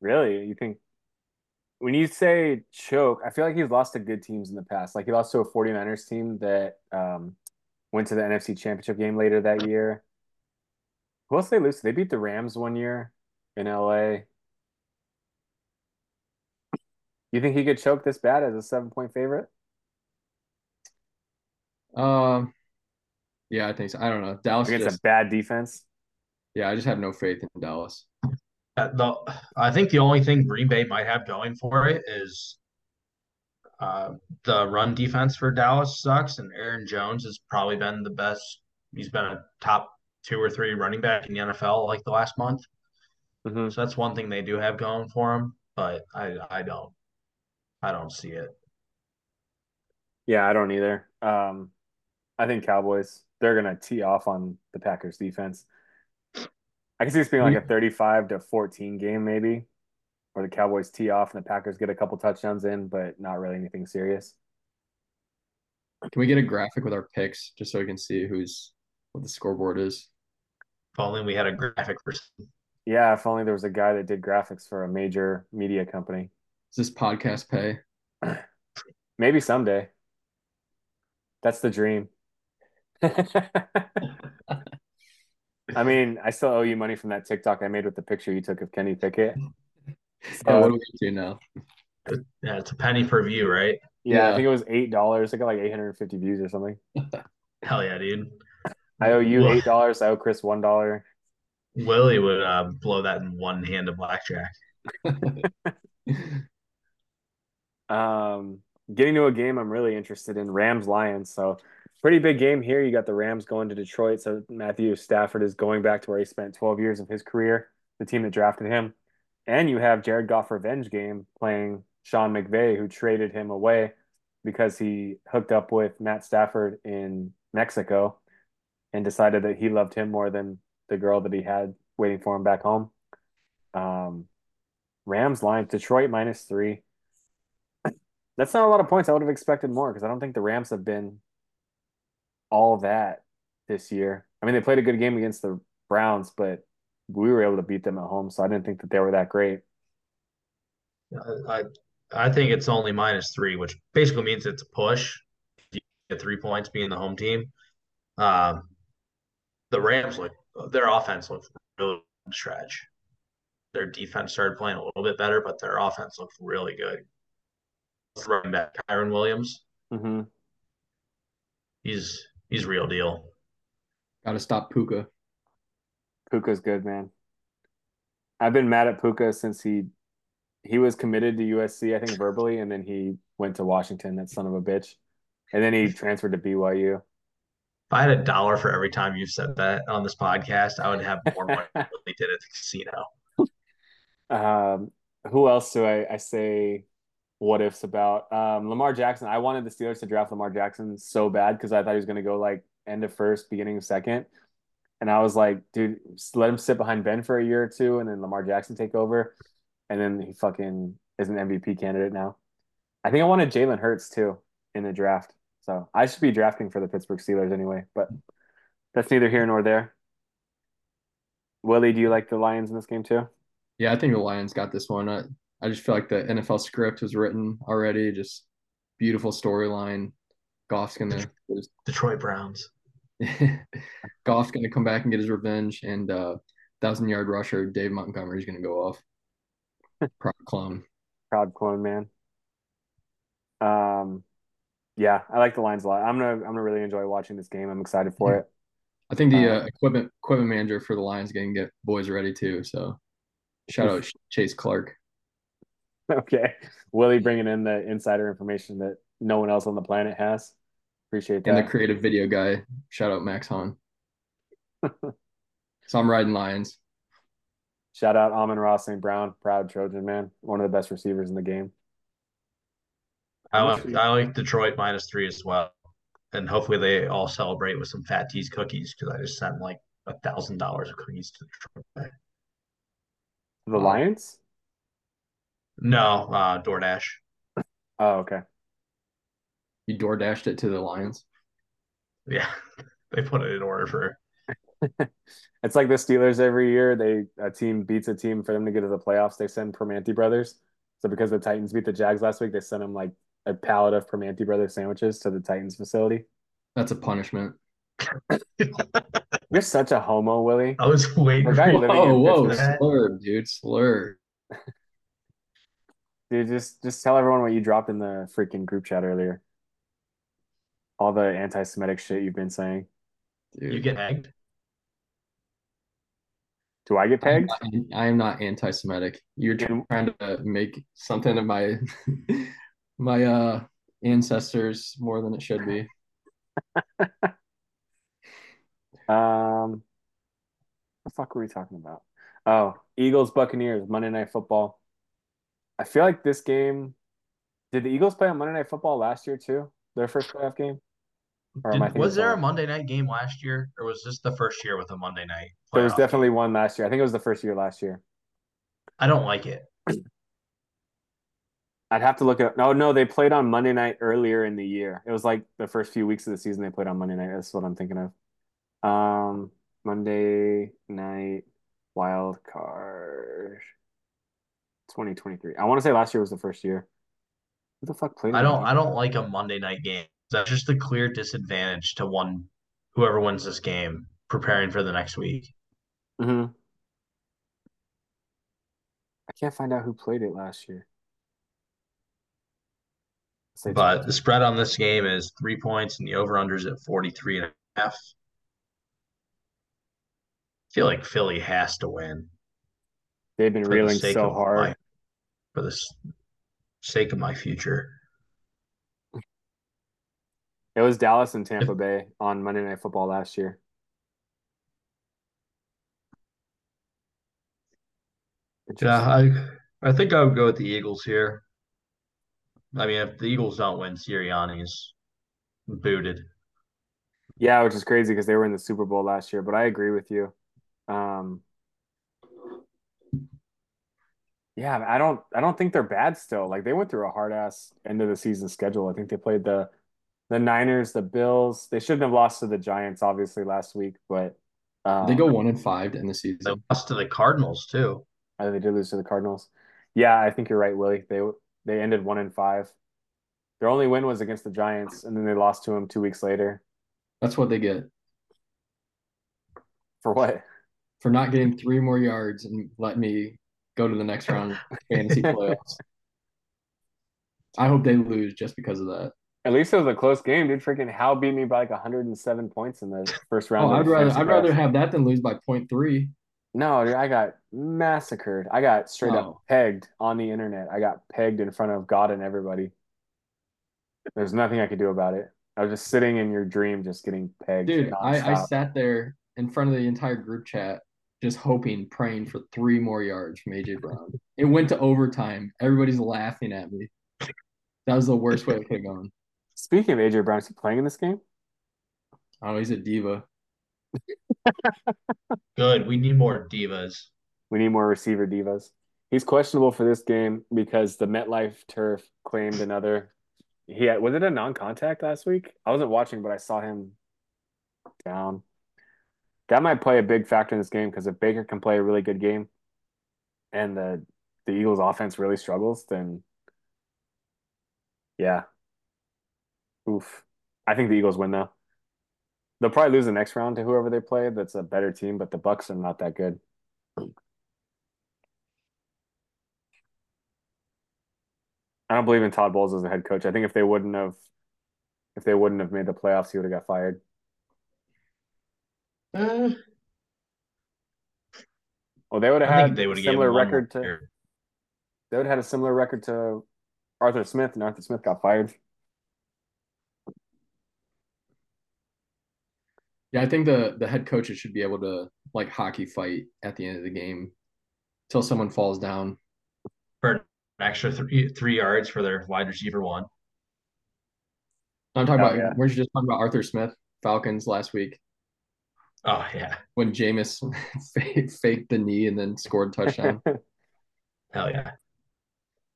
Really? You think when you say choke, I feel like he's lost to good teams in the past. Like he lost to a 49ers team that um, went to the NFC Championship game later that year. Who else did they lose? They beat the Rams one year in LA. You think he could choke this bad as a seven point favorite? Um, yeah, I think so. I don't know. Dallas Against just, a bad defense? yeah, I just have no faith in Dallas. Uh, The I think the only thing Green Bay might have going for it is uh, the run defense for Dallas sucks, and Aaron Jones has probably been the best. He's been a top two or three running back in the NFL like the last month. Mhm. So that's one thing they do have going for them, but I I don't I don't see it. Yeah, I don't either. Um, I think Cowboys, they're gonna tee off on the Packers defense. I can see this being like a 35 to 14 game, maybe, where the Cowboys tee off and the Packers get a couple touchdowns in, but not really anything serious. Can we get a graphic with our picks just so we can see who's what the scoreboard is? If only we had a graphic for Yeah, if only there was a guy that did graphics for a major media company. Does this podcast pay? Maybe someday. That's the dream. I mean, I still owe you money from that TikTok I made with the picture you took of Kenny Pickett. Yeah, what do we do now? Yeah, it's a penny per view, right? Yeah, I think it was eight dollars. I got like 850 views or something. Hell yeah, dude. I owe you eight dollars. I owe Chris one dollar. Willie would uh, blow that in one hand of blackjack. Um, getting to a game I'm really interested in, Rams Lions. So pretty big game here. You got the Rams going to Detroit. So Matthew Stafford is going back to where he spent 12 years of his career, the team that drafted him. And you have Jared Goff revenge game playing Sean McVay, who traded him away because he hooked up with Matt Stafford in Mexico and decided that he loved him more than the girl that he had waiting for him back home. Um, Rams line Detroit minus three. That's not a lot of points. I would have expected more because I don't think the Rams have been all that this year. I mean, they played a good game against the Browns, but we were able to beat them at home, so I didn't think that they were that great. I I think it's only minus three, which basically means it's a push. You get three points being the home team. Um, the Rams look their offense looks really stretch. Their defense started playing a little bit better, but their offense looked really good. Running back Kyren Williams, hmm he's he's real deal. Got to stop Puka. Puka's good, man. I've been mad at Puka since he he was committed to USC, I think verbally, and then he went to Washington, that son of a bitch. And then he transferred to BYU. If I had a dollar for every time you've said that on this podcast, I would have more money than they did at the casino. Um, who else do I, I say what ifs about? Um, Lamar Jackson. I wanted the Steelers to draft Lamar Jackson so bad because I thought he was going to go like end of first, beginning of second. And I was like, dude, let him sit behind Ben for a year or two and then Lamar Jackson take over. And then he fucking is an MVP candidate now. I think I wanted Jalen Hurts too in the draft. So I should be drafting for the Pittsburgh Steelers anyway, but that's neither here nor there. Willie, do you like the Lions in this game too? Yeah, I think the Lions got this one. I, I just feel like the NFL script was written already. Just beautiful storyline. Goff's gonna Detroit Browns. Goff's gonna come back and get his revenge, and uh, thousand yard rusher Dave Montgomery's gonna go off. Proud clone. Proud clone man. Um, yeah, I like the Lions a lot. I'm gonna I'm gonna really enjoy watching this game. I'm excited for it. I think the Uh, uh, equipment equipment manager for the Lions gonna get boys ready too. So shout out Chase Clark. Okay, Willie bringing in the insider information that no one else on the planet has. Appreciate that. And the creative video guy, shout out Max Hahn. so I'm riding Lions. Shout out Amon-Ra St. Brown, proud Trojan man, one of the best receivers in the game. I like I like Detroit minus three as well, and hopefully they all celebrate with some Fat Teas cookies because I just sent like a thousand dollars of cookies to Detroit. The Lions? No, uh, DoorDash. Oh, okay. You door dashed it to the Lions. Yeah, they put it in order for. It's like the Steelers every year. They a team beats a team for them to get to the playoffs. They send Primanti brothers. So because the Titans beat the Jags last week, they sent them like a pallet of Primanti brothers sandwiches to the Titans facility. That's a punishment. You're such a homo, Willie. I was waiting. The for Whoa, whoa, slur, dude, slur. Dude, just just tell everyone what you dropped in the freaking group chat earlier. All the anti-Semitic shit you've been saying. Dude. You get egged. Do I get pegged? I am not anti-Semitic. You're trying to make something of my my uh ancestors more than it should be. Um, the fuck were we talking about? Oh, Eagles Buccaneers Monday Night Football. I feel like this game. Did the Eagles play on Monday Night Football last year too? Their first playoff game. Or am I Did, was there a? Monday night game last year, or was this the first year with a Monday night? There was playoff? definitely one last year. I think it was the first year last year. I don't like it. I'd have to look at. No, no, they played on Monday night earlier in the year. It was like the first few weeks of the season they played on Monday night. That's what I'm thinking of. Um, Monday night wild card 2023. I want to say last year was the first year. Who the fuck played? I don't. I don't like a Monday night game. That's just a clear disadvantage to one whoever wins this game preparing for the next week. Mm-hmm. I can't find out who played it last year. Say But the spread on this game is three points and the over-under is at 43 and a half. I feel like Philly has to win they've been for the reeling so hard. my for the sake of my future. It was Dallas and Tampa Bay on Monday Night Football last year. Yeah, I I think I would go with the Eagles here. I mean, if the Eagles don't win, Sirianni's booted. Yeah, which is crazy because they were in the Super Bowl last year, but I agree with you. Um, yeah, I don't I don't think they're bad still. Like they went through a hard ass end of the season schedule. I think they played the the Niners, the Bills. They shouldn't have lost to the Giants obviously last week, but um, They go one and five to end the They season. lost to the Cardinals too. uh, they did lose to the Cardinals. Yeah, I think you're right, Willie. They they ended one in five. Their only win was against the Giants, and then they lost to them two weeks later. That's what they get For what? for not getting three more yards and let me go to the next round fantasy playoffs. I hope they lose just because of that. At least it was a close game, dude. Freaking Hal beat me by like 107 points in the first round. Oh, I'd rather I'd rather have that than lose by point three. No, dude, I got massacred. I got straight up Oh. pegged on the internet. I got pegged in front of God and everybody. There's nothing I could do about it. I was just sitting in your dream, just getting pegged. Dude, I, I sat there in front of the entire group chat, just hoping, praying for three more yards from AJ Brown. It went to overtime. Everybody's laughing at me. That was the worst way it could have gone. Speaking of AJ Brown, is he playing in this game? Oh, he's a diva. Good. We need more divas. We need more receiver divas. He's questionable for this game because the MetLife turf claimed another. He had, was it a non-contact last week? I wasn't watching, but I saw him down. That might play a big factor in this game because if Baker can play a really good game and the the Eagles offense really struggles, then yeah. Oof. I think the Eagles win though. They'll probably lose the next round to whoever they play that's a better team, but the Bucks are not that good. I don't believe in Todd Bowles as a head coach. I think if they wouldn't have if they wouldn't have made the playoffs, he would have got fired. Uh, Well, they would have I had they would have similar record to they would have had a similar record to Arthur Smith, and Arthur Smith got fired. Yeah, I think the the head coaches should be able to like hockey fight at the end of the game until someone falls down. for an extra three three yards for their wide receiver one. I'm talking Oh, about yeah. weren't you just talking about Arthur Smith, Falcons last week Oh yeah, when Jameis faked the knee and then scored a touchdown. hell yeah.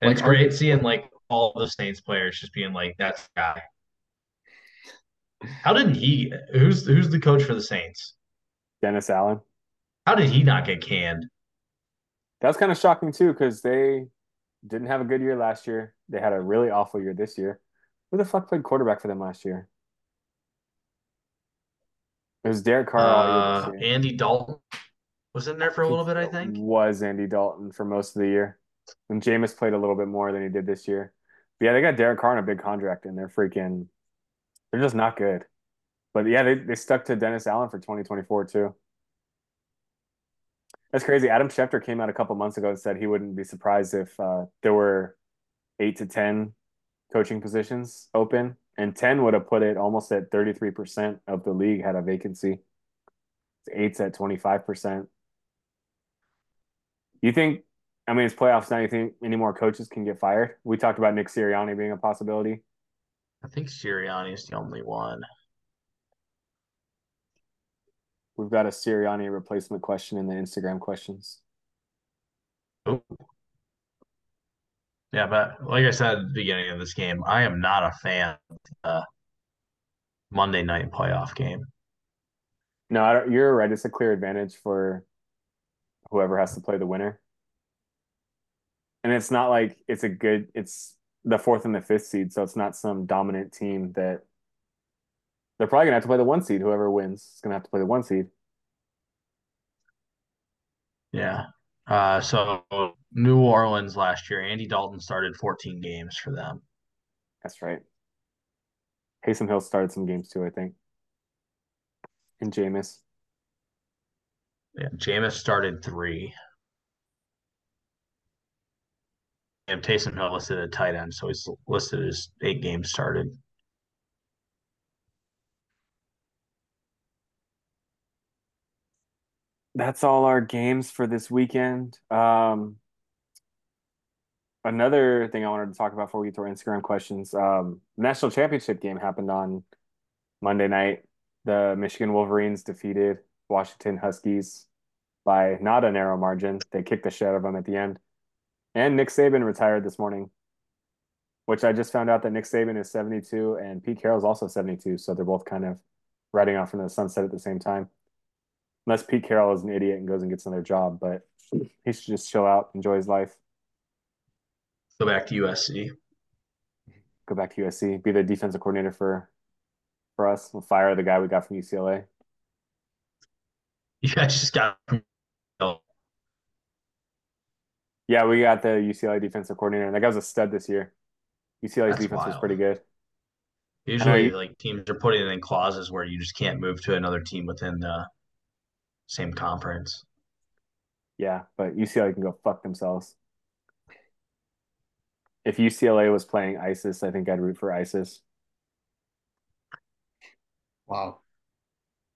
And Like, it's are- great seeing like all the Saints players just being like, "That's the guy." How did he? Who's who's the coach for the Saints? Dennis Allen. How did he not get canned? That was kind of shocking too, because they didn't have a good year last year. They had a really awful year this year. Who the fuck played quarterback for them last year? It was Derek Carr Uh. Andy Dalton was in there for a little bit, I think. Was Andy Dalton for most of the year. And Jameis played a little bit more than he did this year. But yeah, they got Derek Carr on a big contract and they're freaking they're just not good. But yeah, they, they stuck to Dennis Allen for 2024 too. That's crazy. Adam Schefter came out a couple months ago and said he wouldn't be surprised if uh, there were eight to 10 coaching positions open, and 10 would have put it almost at 33% of the league had a vacancy. Eight's at 25%. You think, I mean, it's playoffs now. You think any more coaches can get fired? We talked about Nick Sirianni being a possibility. I think Sirianni is the only one. We've got a Sirianni replacement question in the Instagram questions. Oh. Yeah, but like I said at the beginning of this game, I am not a fan of the Monday night playoff game. No, I don't, you're right. It's a clear advantage for whoever has to play the winner. And it's not like it's a good, it's the fourth and the fifth seed. So it's not some dominant team that they're probably going to have to play the one seed. Whoever wins is going to have to play the one seed. Yeah. Uh, so New Orleans last year, Andy Dalton started 14 games for them. That's right. Taysom Hill started some games too, I think. And Jameis. Yeah, Jameis started three. And Taysom Hill listed at tight end, so he's listed as eight games started. That's all our games for this weekend. Um, another thing I wanted to talk about before we get to our Instagram questions. Um, national championship game happened on Monday night. The Michigan Wolverines defeated Washington Huskies by not a narrow margin. They kicked the shit out of them at the end. And Nick Saban retired this morning, which I just found out that Nick Saban is 72 and Pete Carroll is also 72. So they're both kind of riding off into the sunset at the same time. Unless Pete Carroll is an idiot and goes and gets another job, but he should just chill out, enjoy his life. Go back to USC. Go back to USC, be the defensive coordinator for for us. We'll fire the guy we got from UCLA. You guys just got Yeah, we got the UCLA defensive coordinator. That guy was a stud this year. UCLA's That's defense was pretty good. usually you- like teams are putting in clauses where you just can't move to another team within the same conference. Yeah, but UCLA can go fuck themselves. If UCLA was playing ISIS, I think I'd root for ISIS. Wow.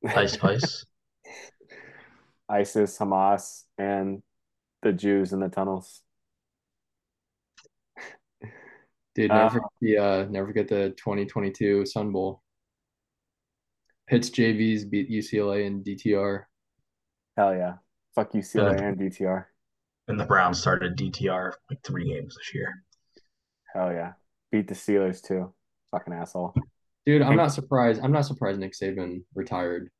Ice Spice. ISIS, Hamas, and the Jews in the tunnels. Dude, Uh, never forget the uh, never forget the 2022 Sun Bowl. Pitt's JVs beat UCLA and DTR. Hell yeah. Fuck UCLA Yeah. and DTR. and the Browns started DTR like three games this year. Hell yeah. Beat the Steelers too. Fucking asshole. Dude, I'm not surprised. I'm not surprised Nick Saban retired.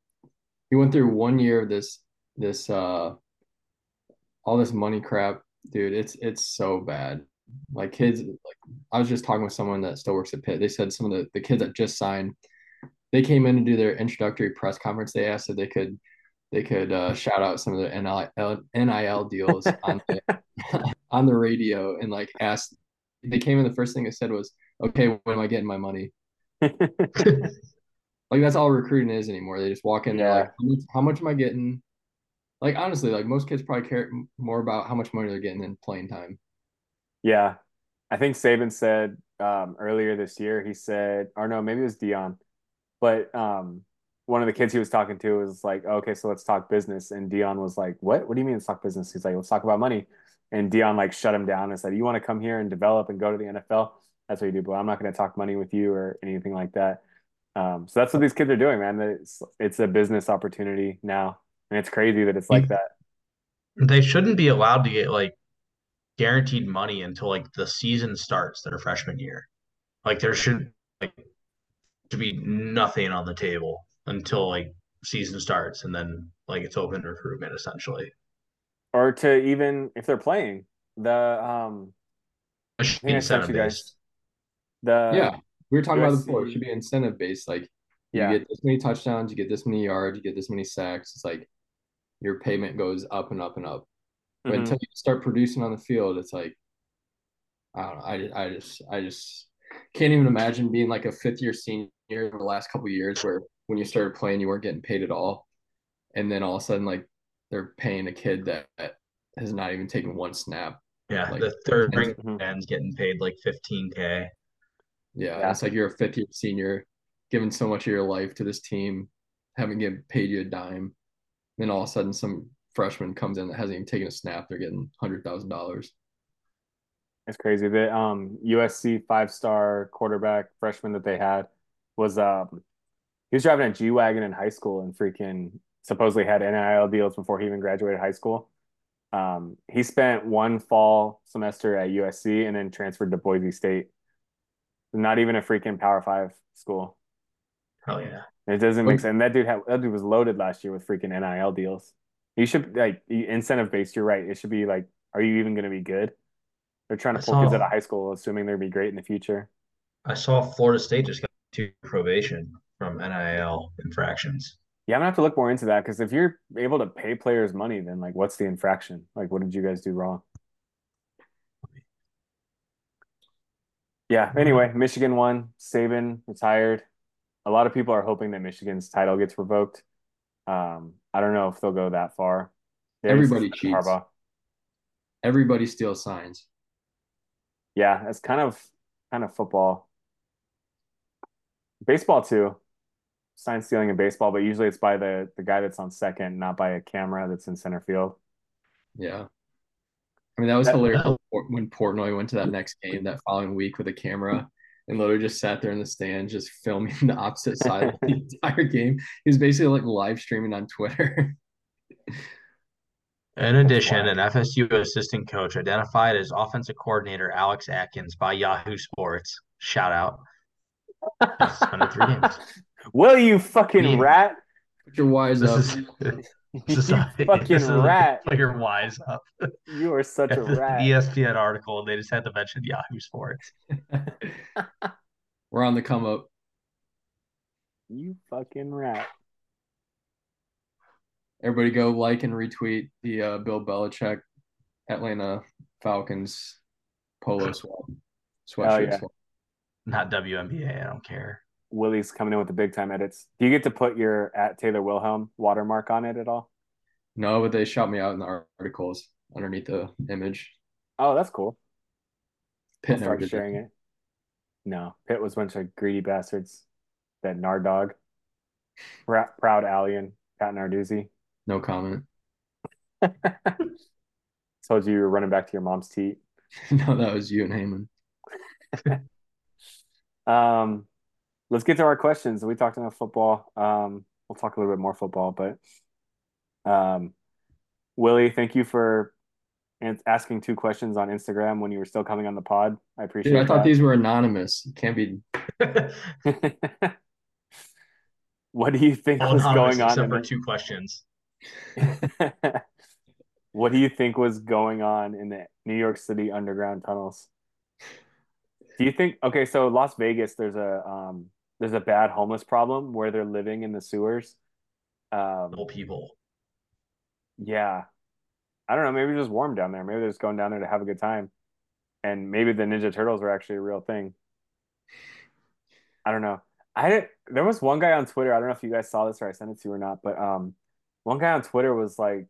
He went through one year of this this uh all this money crap. Dude, it's it's so bad. Like kids like I was just talking with someone that still works at Pitt. They said some of the, the kids that just signed, they came in to do their introductory press conference. They asked if they could they could uh, shout out some of the NIL, NIL deals on the, on the radio and like asked they came in the first thing they said was, Okay, when am I getting my money? Like that's all recruiting is anymore. They just walk in, Yeah. like, how much, how much am I getting? Like honestly, like most kids probably care more about how much money they're getting than playing time. Yeah. I think Saban said um, earlier this year, he said, or no, maybe it was Deion, but um, one of the kids he was talking to was like, okay, so let's talk business. And Deion was like, what? What do you mean let's talk business? He's like, let's talk about money. And Deion like shut him down and said, you want to come here and develop and go to the NFL? That's what you do, but I'm not going to talk money with you or anything like that. Um, so that's what these kids are doing, man. It's, it's a business opportunity now. And it's crazy that it's like that. They shouldn't be allowed to get like guaranteed money until like the season starts their freshman year. Like there should like to be nothing on the table until like season starts and then like it's open recruitment essentially. Or to even, if they're playing, the, um, It should be think I sent incentive based. the yeah, we were talking about it before. It should be incentive based. Like you yeah get this many touchdowns, you get this many yards, you get this many sacks. It's like your payment goes up and up and up. But Mhm. until you start producing on the field, it's like I don't know. I, I just I just can't even imagine being like a fifth year senior in the last couple of years where when you started playing you weren't getting paid at all. And then all of a sudden like they're paying a kid that, that has not even taken one snap. Yeah, Like, the third ring Mhm. end's getting paid like 15k. Yeah, Yeah. It's like you're a fifth year senior, giving so much of your life to this team, haven't get paid you a dime. Then all of a sudden some freshman comes in that hasn't even taken a snap, they're getting hundred thousand dollars. It's crazy. The um USC five star quarterback freshman that they had was um he was driving a G Wagon in high school and freaking supposedly had NIL deals before he even graduated high school. Um, he spent one fall semester at USC and then transferred to Boise State. Not even a freaking Power Five school. Hell yeah. It doesn't make sense. And that dude had that dude was loaded last year with freaking NIL deals. You should like incentive based. You're right. It should be like, are you even going to be good? They're trying to I pull kids out of high school, assuming they'll be great in the future. I saw Florida State just got two probation from NIL infractions. Yeah, I'm gonna have to look more into that because if you're able to pay players money, then like, what's the infraction? Like, what did you guys do wrong? Yeah. Anyway, Michigan won. Saban retired. A lot of people are hoping that Michigan's title gets revoked. Um, I don't know if they'll go that far. Already Everybody cheats. Harbaugh. Everybody steals signs. Yeah, it's kind of kind of football. Baseball too. Sign stealing in baseball, but usually it's by the the guy that's on second, not by a camera that's in center field. Yeah. I mean, that was That- hilarious when Portnoy went to that next game that following week with a camera and literally just sat there in the stand, just filming the opposite side of the entire game. He was basically like live streaming on Twitter. In addition, an FSU assistant coach identified as offensive coordinator Alex Atkins by Yahoo Sports. Shout out. Suspended games. Will you fucking Me. rat? Put your wise This up. is this is You fucking this is rat. Player wise up. You are such a rat. ESPN article, and they just had to mention Yahoo Sports. We're on the come up. You fucking rat. Everybody go like and retweet the uh, Bill Belichick Atlanta Falcons polo sweat. Sweatshirt. yeah. swap. Not WNBA. I don't care. Willie's coming in with the big time edits. Do you get to put your at Taylor Wilhelm watermark on it at all? No, but they shot me out in the articles underneath the image. Oh, that's cool. Pitt start sharing it. No, Pitt was a bunch of greedy bastards. That Nard dog. Pra- proud Alien, Pat Narduzzi. No comment. Told you you were running back to your mom's teat. no, that was you and Heyman. Um, let's get to our questions. We talked enough football. Um, we'll talk a little bit more football, but um, Willie, thank you for asking two questions on Instagram when you were still coming on the pod. I appreciate Dude, I thought that. these were anonymous. It can't be. What do you think All was going on? except for the- two questions. What do you think was going on in the New York City underground tunnels? Do you think okay, so Las Vegas, there's a um there's a bad homeless problem where they're living in the sewers. Um No people. yeah. I don't know, maybe it's just warm down there. Maybe they're just going down there to have a good time. And maybe the Ninja Turtles were actually a real thing. I don't know. I didn't, there was one guy on Twitter. I don't know if you guys saw this or I sent it to you or not, but um, one guy on Twitter was like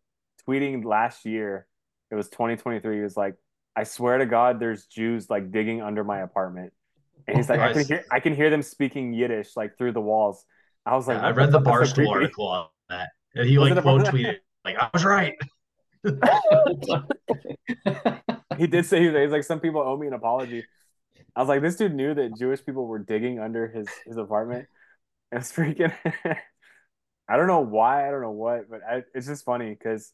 tweeting last year. It was 2023. He was like, "I swear to God, there's Jews like digging under my apartment," and he's like, "I can hear, I can hear them speaking Yiddish like through the walls." I was like, Yeah, I read the Barstool article on that. And he Was like quote tweeted, like, I was right. He did say he was, he's like, "Some people owe me an apology." I was like, "This dude knew that Jewish people were digging under his his apartment." It's freaking. I don't know why. I don't know what, but I, it's just funny because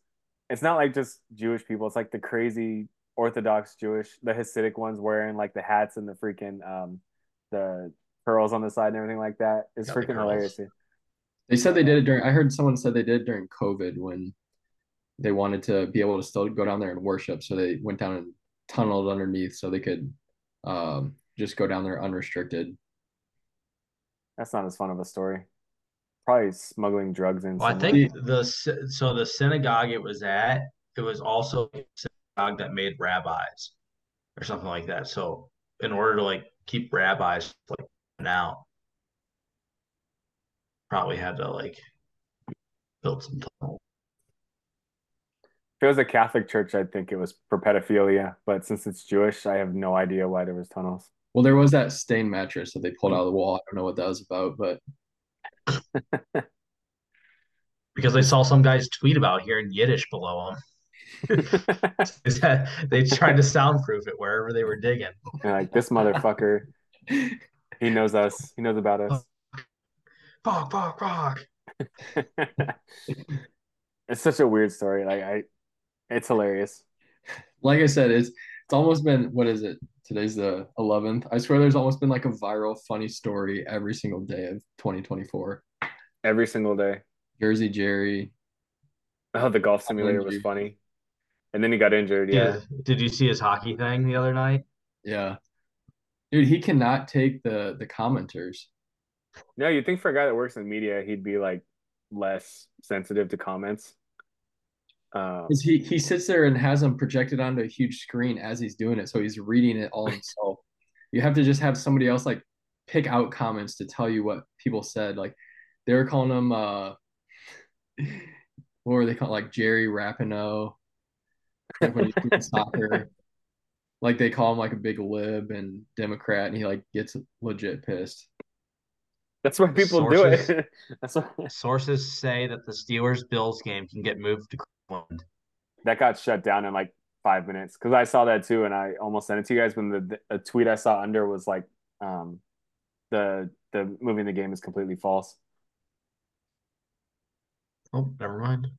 it's not like just Jewish people. It's like the crazy Orthodox Jewish, the Hasidic ones wearing like the hats and the freaking um the pearls on the side and everything like that. It's Yeah, the freaking curls. hilarious. They said they did it during. I heard someone said they did it during COVID when they wanted to be able to still go down there and worship. So they went down and tunneled underneath so they could um, just go down there unrestricted. That's not as fun of a story. Probably smuggling drugs in. Well, I think the so the synagogue it was at, it was also a synagogue that made rabbis or something like that. So in order to like keep rabbis like now, probably had to like build some tunnel. If it was a Catholic church, I'd think it was for pedophilia. But since it's Jewish, I have no idea why there was tunnels. Well, there was that stained mattress that they pulled out of the wall. I don't know what that was about, but because I saw some guys tweet about hearing Yiddish below them. they tried to soundproof it wherever they were digging. You're like this motherfucker, he knows us. He knows about us. Fuck, fuck, fuck. it's such a weird story. Like I, it's hilarious. like I said, it's it's almost been what is it? Today's the 11th. I swear there's almost been like a viral funny story every single day of 2024. Every single day. Jersey Jerry. Oh, the golf simulator was funny. And then he got injured. Yeah. Yeah. Did you see his hockey thing the other night? Yeah. Dude, he cannot take the the commenters. No, you'd think for a guy that works in media, he'd be like less sensitive to comments. Um, he he sits there and has them projected onto a huge screen as he's doing it, so he's reading it all himself. you have to just have somebody else like pick out comments to tell you what people said. Like they were calling him uh what were they called? Like Jerry Rapinoe. Like when he's soccer. Like they call him like a big lib and Democrat, and he like gets legit pissed. That's why people sources, do it. That's why sources say that the Steelers Bills game can get moved to Cleveland. That got shut down in like five minutes because I saw that too, and I almost sent it to you guys when the, the tweet I saw under was like, um, the the moving the game is completely false. Oh, never mind.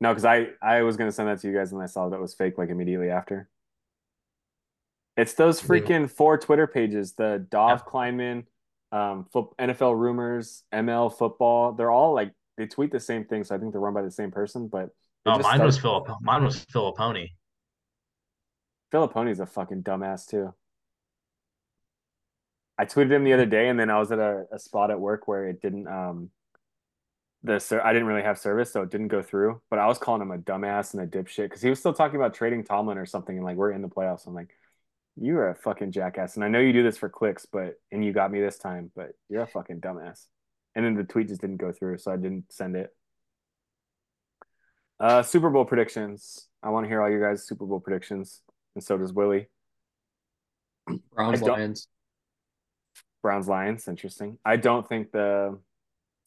No, because I I was gonna send that to you guys and I saw that was fake like immediately after. It's those freaking four Twitter pages: the Dov yeah. Kleinman, um, NFL rumors, ML football. They're all like they tweet the same thing, so I think they're run by the same person. But oh, mine start... was Philip. Mine was Filipponi. Filipponi's a fucking dumbass too. I tweeted him the other day, and then I was at a, a spot at work where it didn't um the I didn't really have service, so it didn't go through. But I was calling him a dumbass and a dipshit because he was still talking about trading Tomlin or something, and like we're in the playoffs. I'm like, you're a fucking jackass, and I know you do this for clicks, but and you got me this time, but you're a fucking dumbass. And then the tweet just didn't go through, so I didn't send it. Uh, Super Bowl predictions. I want to hear all your guys' Super Bowl predictions, and so does Willie. Browns Lions. Browns Lions. Interesting. I don't think the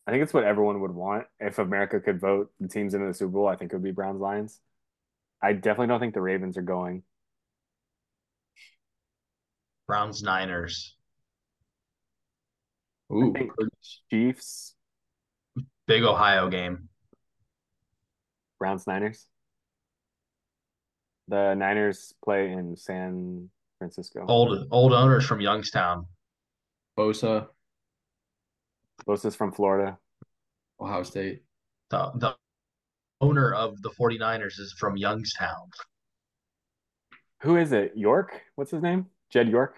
I think it's what everyone would want. If America could vote the teams into the Super Bowl, I think it would be Browns Lions. I definitely don't think the Ravens are going. Browns Niners. Ooh, Chiefs. Big Ohio game. Browns Niners. The Niners play in San Francisco. Old old owners from Youngstown. Bosa. Closest from Florida. Ohio State. The, the owner of the 49ers is from Youngstown. Who is it? York? What's his name? Jed York?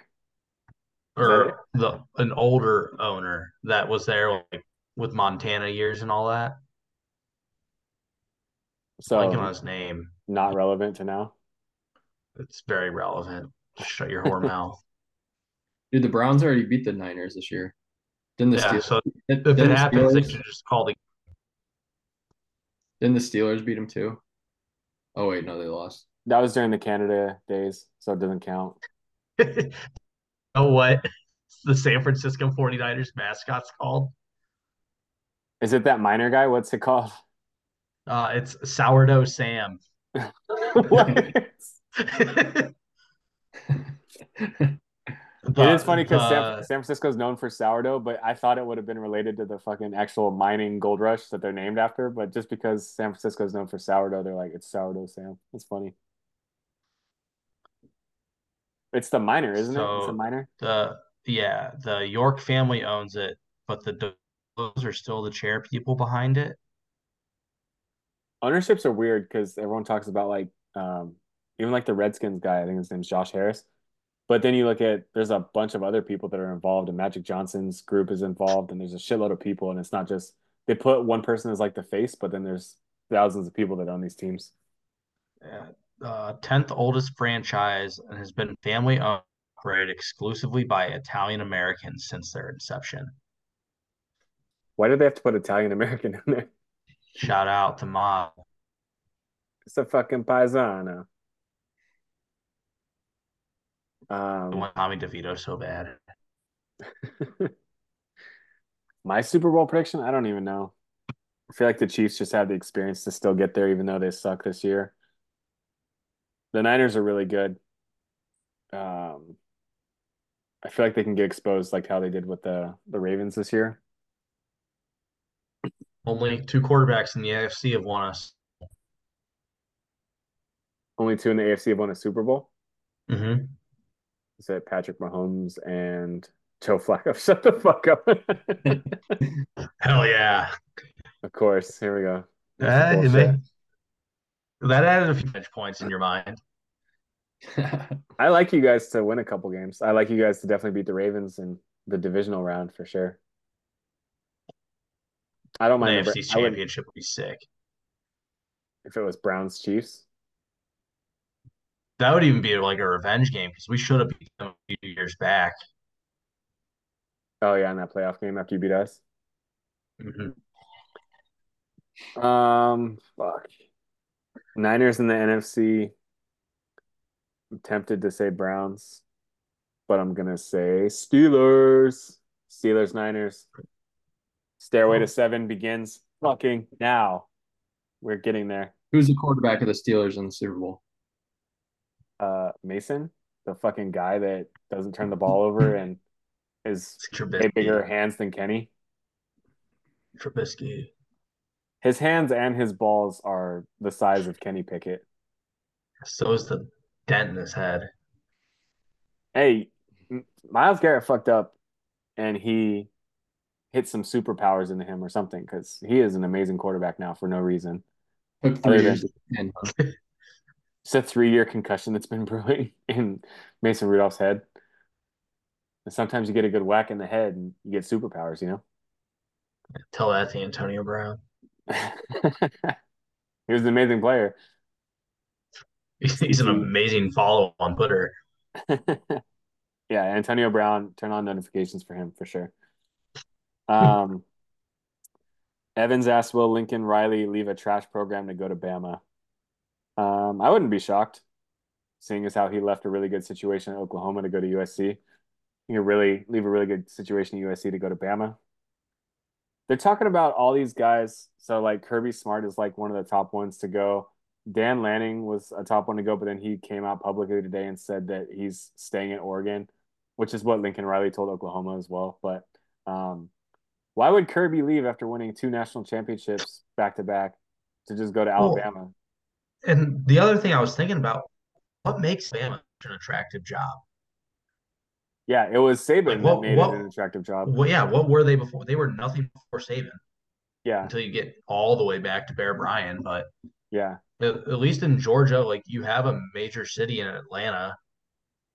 Or the an older owner that was there like with Montana years and all that. So blanking on his name. Not relevant to now. It's very relevant. Shut your whore mouth. Dude, the Browns already beat the Niners this year. Didn't the yeah, Steelers, so if it happens, Steelers, they should just call the. Didn't the Steelers beat them too? Oh wait, no, they lost. That was during the Canada days, so it doesn't count. oh what? The San Francisco 49ers mascot's called? Is it that miner guy? What's it called? Uh it's sourdough Sam. what? it is funny because San, San Francisco is known for sourdough, but I thought it would have been related to the fucking actual mining gold rush that they're named after. But just because San Francisco is known for sourdough, they're like it's sourdough Sam. It's funny. It's the miner, isn't so it? It's a miner. The yeah, the York family owns it, but the those are still the chair people behind it. Ownerships are weird because everyone talks about like um, even like the Redskins guy. I think his name's Josh Harris but then you look at there's a bunch of other people that are involved, and Magic Johnson's group is involved, and there's a shitload of people, and it's not just they put one person as like the face, but then there's thousands of people that own these teams. Yeah, uh, tenth oldest franchise and has been family operated exclusively by Italian Americans since their inception. Why did they have to put Italian American in there? Shout out to Mob. It's a fucking paisano. Um, I want Tommy DeVito so bad. My Super Bowl prediction, I don't even know. I feel like the Chiefs just have the experience to still get there, even though they suck this year. The Niners are really good. Um, I feel like they can get exposed like how they did with the the Ravens this year. Only two quarterbacks in the AFC have won us. Only two in the AFC have won a Super Bowl. Mm-hmm. Is it Patrick Mahomes and Joe Flacco? Shut the fuck up. Hell yeah. Of course. Here we go. They, that added a few points in your mind. I like you guys to win a couple games. I like you guys to definitely beat the Ravens in the divisional round for sure. I don't mind the, AFC championship would be sick. if it was Browns Chiefs. That would even be like a revenge game because we should have beat them a few years back. Oh yeah, in that playoff game after you beat us. Mhm. Um, fuck. Niners in the NFC. I'm tempted to say Browns, but I'm gonna say Steelers. Steelers Niners. Stairway to seven begins fucking now. We're getting there. Who's the quarterback of the Steelers in the Super Bowl? Uh, Mason, the fucking guy that doesn't turn the ball over and is It's way bigger hands than Kenny. Trubisky. His hands and his balls are the size of Kenny Pickett. So is the dent in his head. Hey, Myles Garrett fucked up and he hit some superpowers into him or something because he is an amazing quarterback now for no reason. Took three than years. It's a three year concussion that's been brewing in Mason Rudolph's head. And sometimes you get a good whack in the head and you get superpowers, you know? Tell that to Antonio Brown. he was an amazing player. He's, he's an amazing follow on Twitter. yeah, Antonio Brown, turn on notifications for him for sure. Um, Evans asked, "Will Lincoln Riley leave a trash program to go to Bama?" Um, I wouldn't be shocked, seeing as how he left a really good situation at Oklahoma to go to USC. He could really leave a really good situation at USC to go to Bama. They're talking about all these guys. So like Kirby Smart is like one of the top ones to go. Dan Lanning was a top one to go, but then he came out publicly today and said that he's staying in Oregon, which is what Lincoln Riley told Oklahoma as well. But um, why would Kirby leave after winning two national championships back to back to just go to Alabama? And the other thing I was thinking about, what makes Bama an attractive job? Yeah, it was Saban Like that made what it an attractive job. well, yeah, what were they before? They were nothing before Saban Yeah, until you get all the way back to Bear Bryant. But yeah. at, at least in Georgia, like you have a major city in Atlanta.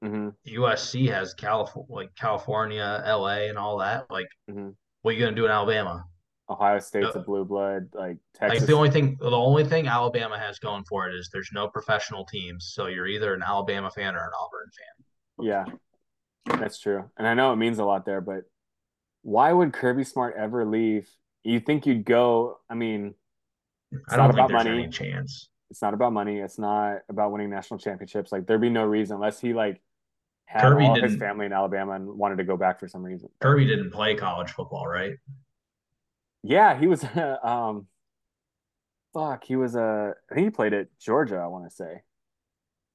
hmm USC has California, like California, LA, and all that. Like, hmm what are you gonna do in Alabama? Ohio State's a Uh, blue blood, like Like Texas. the only thing, the only thing Alabama has going for it is there's no professional teams, so you're either an Alabama fan or an Auburn fan. Yeah, that's true. And I know it means a lot there, but why would Kirby Smart ever leave? You think you'd go, I mean, it's I not don't think about there's money. any chance. It's not about money. It's not about winning national championships. Like there'd be no reason unless he like had Kirby all his family in Alabama and wanted to go back for some reason. Kirby didn't play college football, right? Yeah, he was um fuck, he was a I think he played at Georgia, I want to say.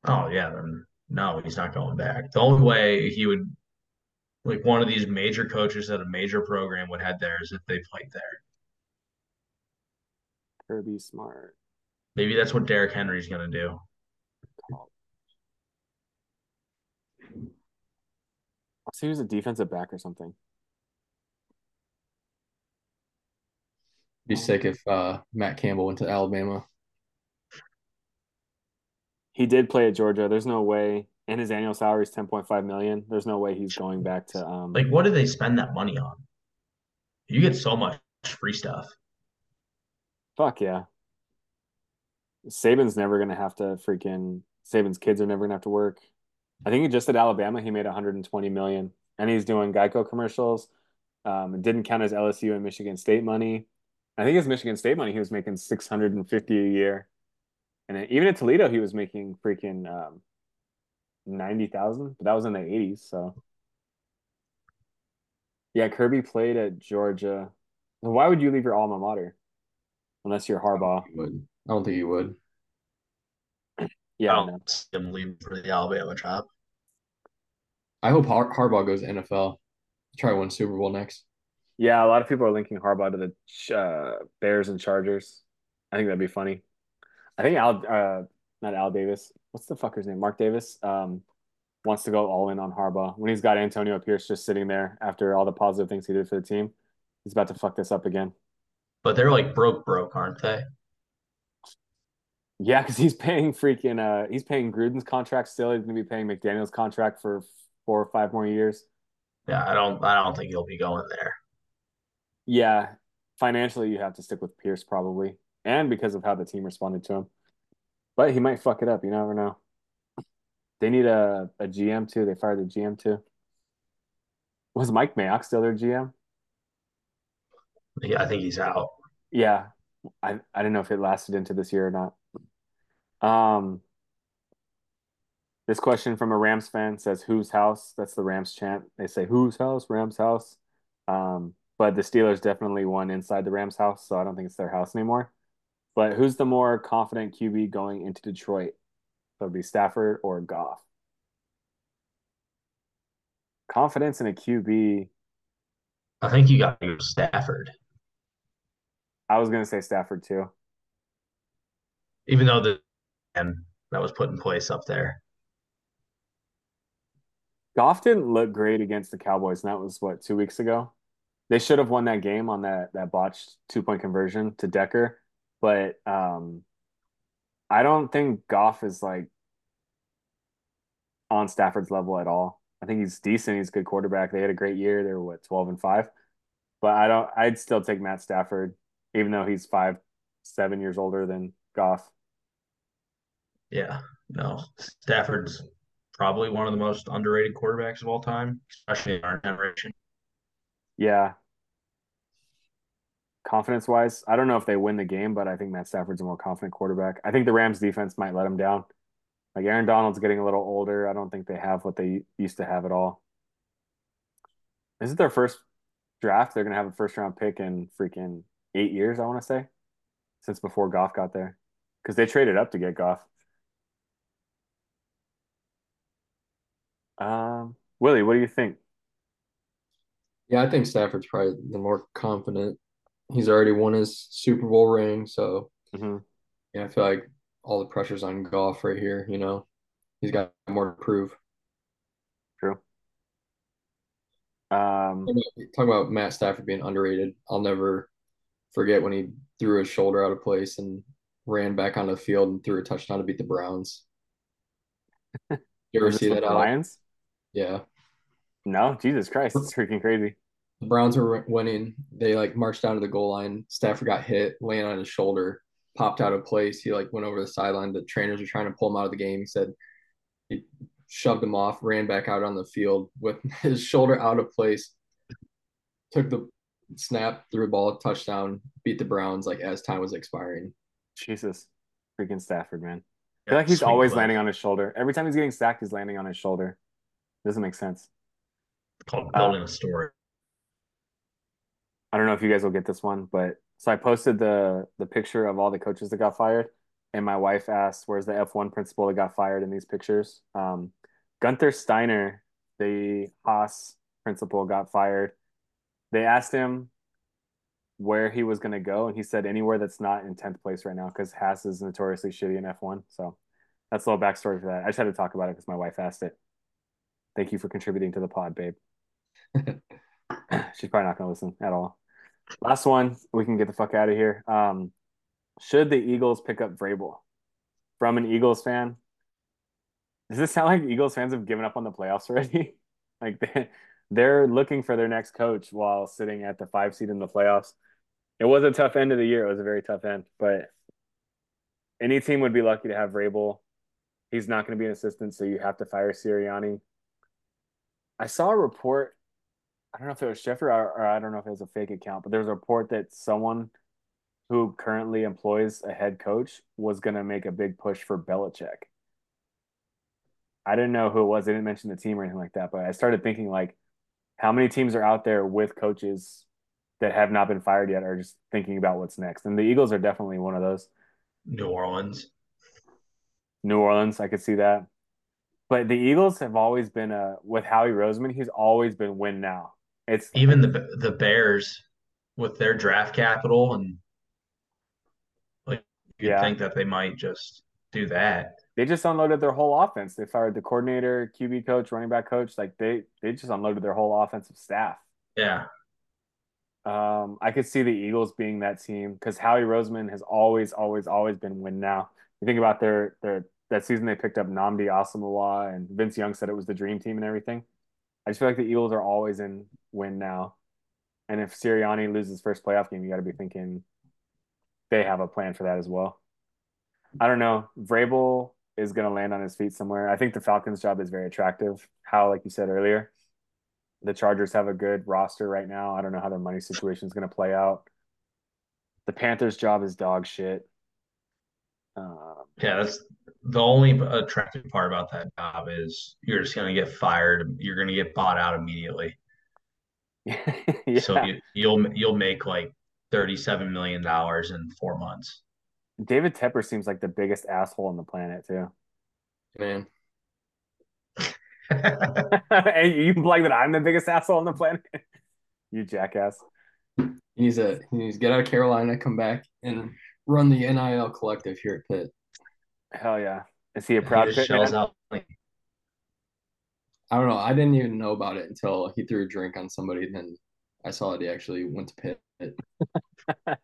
Oh yeah, then no, he's not going back. The only way he would, like one of these major coaches at a major program would head there is if they played there. Kirby Smart. Maybe that's what Derrick Henry's gonna do. So he was a defensive back or something. Be sick if uh, Matt Campbell went to Alabama. He did play at Georgia. There's no way, and his annual salary is 10.5 million. There's no way he's going back to um Like, what do they spend that money on? You get so much free stuff. fuck yeah. Saban's never gonna have to freaking Saban's kids are never gonna have to work. I think he just at Alabama he made 120 million, and he's doing Geico commercials. Um, it didn't count as LSU and Michigan State money. I think his Michigan State money he was making 650 a year, and then even at Toledo he was making freaking um, 90,000, but that was in the 80s. So yeah, Kirby played at Georgia. Why would you leave your alma mater unless you're Harbaugh? He would. I don't think you would. Yeah, I I know. don't see him leave for the Alabama job. I hope Har- Harbaugh goes NFL. Try to win Super Bowl next. Yeah, a lot of people are linking Harbaugh to the uh, Bears and Chargers. I think that'd be funny. I think Al, uh, not Al Davis. What's the fucker's name? Mark Davis. Um, wants to go all in on Harbaugh when he's got Antonio Pierce just sitting there after all the positive things he did for the team. He's about to fuck this up again. But they're like broke, broke, aren't they? Yeah, because he's paying freaking uh, he's paying Gruden's contract still. He's gonna be paying McDaniels' contract for four or five more years. Yeah, I don't, I don't think he'll be going there. Yeah, financially, you have to stick with Pierce probably, and because of how the team responded to him. But he might fuck it up. You never know. They need a, a GM too. They fired the GM too. Was Mike Mayock still their GM? Yeah, I think he's out. Yeah, I I don't know if it lasted into this year or not. Um, this question from a Rams fan says, "Whose house?" That's the Rams chant. They say, "Whose house?" Rams house. Um, but the Steelers definitely won inside the Rams house, so I don't think it's their house anymore. But who's the more confident QB going into Detroit? So it'd be Stafford or Goff. Confidence in a QB. I think you got Stafford. I was gonna say Stafford too. Even though the and that was put in place up there. Goff didn't look great against the Cowboys, and that was what two weeks ago. They should have won that game on that that botched two point conversion to Decker, but um, I don't think Goff is like on Stafford's level at all. I think he's decent. He's a good quarterback. They had a great year. They were what twelve and five, but I don't. I'd still take Matt Stafford, even though he's five, seven years older than Goff. Yeah, no, Stafford's probably one of the most underrated quarterbacks of all time, especially in our generation. Yeah. Confidence wise, I don't know if they win the game, but I think Matt Stafford's a more confident quarterback. I think the Rams defense might let him down. Like Aaron Donald's getting a little older. I don't think they have what they used to have at all. Is it their first draft? They're gonna have a first round pick in freaking eight years, I want to say, since before Goff got there, because they traded up to get Goff. Um, Willie, what do you think? Yeah, I think Stafford's probably the more confident. He's already won his Super Bowl ring, so hmm yeah, I feel like all the pressure's on Goff right here. You know, he's got more to prove. True. Um, Talk about Matt Stafford being underrated. I'll never forget when he threw his shoulder out of place and ran back onto the field and threw a touchdown to beat the Browns. You ever see that, Lions? Yeah. No, Jesus Christ, it's freaking crazy. The Browns were winning. They like marched down to the goal line. Stafford got hit, laying on his shoulder, popped out of place. He like went over the sideline. The trainers were trying to pull him out of the game. He said he shoved him off, ran back out on the field with his shoulder out of place, took the snap, threw a ball, touchdown, beat the Browns like as time was expiring. Jesus, freaking Stafford, man. I Yeah, feel like he's always clip. landing on his shoulder. Every time he's getting sacked, he's landing on his shoulder. Doesn't make sense. Called Uh, building a story. I don't know if you guys will get this one, but so I posted the the picture of all the coaches that got fired, and my wife asked, "Where's the F1 principal that got fired in these pictures?" Um, Gunther Steiner, the Haas principal, got fired. They asked him where he was going to go, and he said anywhere that's not in tenth place right now because Haas is notoriously shitty in F1. So that's a little backstory for that. I just had to talk about it because my wife asked it. Thank you for contributing to the pod, babe. She's probably not going to listen at all. Last one, we can get the fuck out of here. Um, should the Eagles pick up Vrabel? From an Eagles fan, does this sound like Eagles fans have given up on the playoffs already? like they, they're looking for their next coach while sitting at the five seed in the playoffs. It was a tough end of the year. It was a very tough end, but any team would be lucky to have Vrabel. He's not going to be an assistant, so you have to fire Sirianni. I saw a report. I don't know if it was Schefter or, or I don't know if it was a fake account, but there was a report that someone who currently employs a head coach was going to make a big push for Belichick. I didn't know who it was. They didn't mention the team or anything like that, but I started thinking like, how many teams are out there with coaches that have not been fired yet are just thinking about what's next? And the Eagles are definitely one of those. New Orleans. New Orleans, I could see that. But the Eagles have always been a with Howie Roseman, he's always been win now. It's Even the the Bears with their draft capital and like you'd Yeah. think that they might just do that. they just unloaded their whole offense. They fired the coordinator, QB coach, running back coach. Like they they just unloaded their whole offensive staff. Yeah. Um, I could see the Eagles being that team because Howie Roseman has always, always, always been win now. You think about their their that season they picked up Nnamdi Asomugha and Vince Young said it was the dream team and everything. I just feel like the Eagles are always in win now. And if Sirianni loses first playoff game, you got to be thinking they have a plan for that as well. I don't know. Vrabel is going to land on his feet somewhere. I think the Falcons' job is very attractive. How, like you said earlier, the Chargers have a good roster right now. I don't know how their money situation is going to play out. The Panthers' job is dog shit. Um, yeah, that's the only attractive part about that job is you're just going to get fired. You're going to get bought out immediately. yeah. So you, you'll you'll make like thirty-seven million dollars in four months. David Tepper seems like the biggest asshole on the planet too. Man. and you like that I'm the biggest asshole on the planet? you jackass. He needs a he needs to get out of Carolina, come back and run the NIL collective here at Pitt. Hell yeah. Is he a proud he Pitt man? Out. I don't know. I didn't even know about it until he threw a drink on somebody. Then I saw that he actually went to Pitt.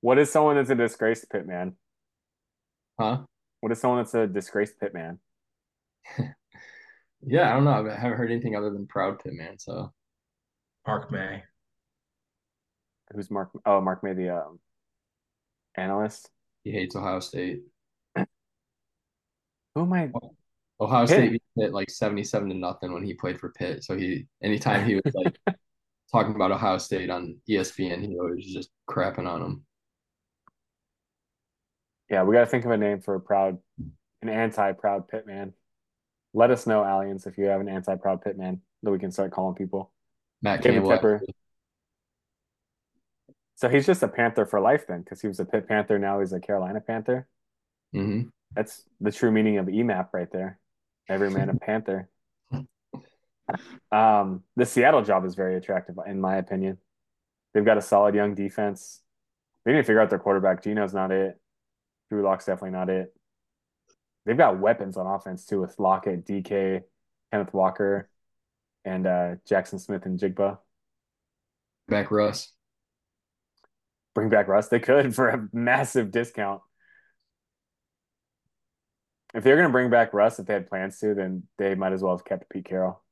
what is someone that's a disgraced Pitt man? Huh? What is someone that's a disgraced Pitt man? yeah, I don't know. I haven't heard anything other than proud Pitt man. So Mark May. Who's Mark? Oh, Mark May, the um, analyst. He hates Ohio State. Who am I? Ohio Pitt. State hit like seventy-seven to nothing when he played for Pitt. So he, anytime he was like talking about Ohio State on ESPN, he was just crapping on them. Yeah, we got to think of a name for a proud, an anti-proud Pitt man. Let us know, aliens, if you have an anti-proud Pitt man that we can start calling people. Matt David Tepper. So he's just a Panther for life then, because he was a Pitt Panther. Now he's a Carolina Panther. Mm-hmm. That's the true meaning of EMAP right there. Every man a Panther. Um, the Seattle job is very attractive, in my opinion. They've got a solid young defense. They need to figure out their quarterback. Geno's not it. Drew Lock's definitely not it. They've got weapons on offense too with Lockett, DK, Kenneth Walker, and uh, Jaxon Smith-Njigba. Back Russ bring back Russ. They could for a massive discount. If they're going to bring back Russ, if they had plans to, then they might as well have kept Pete Carroll.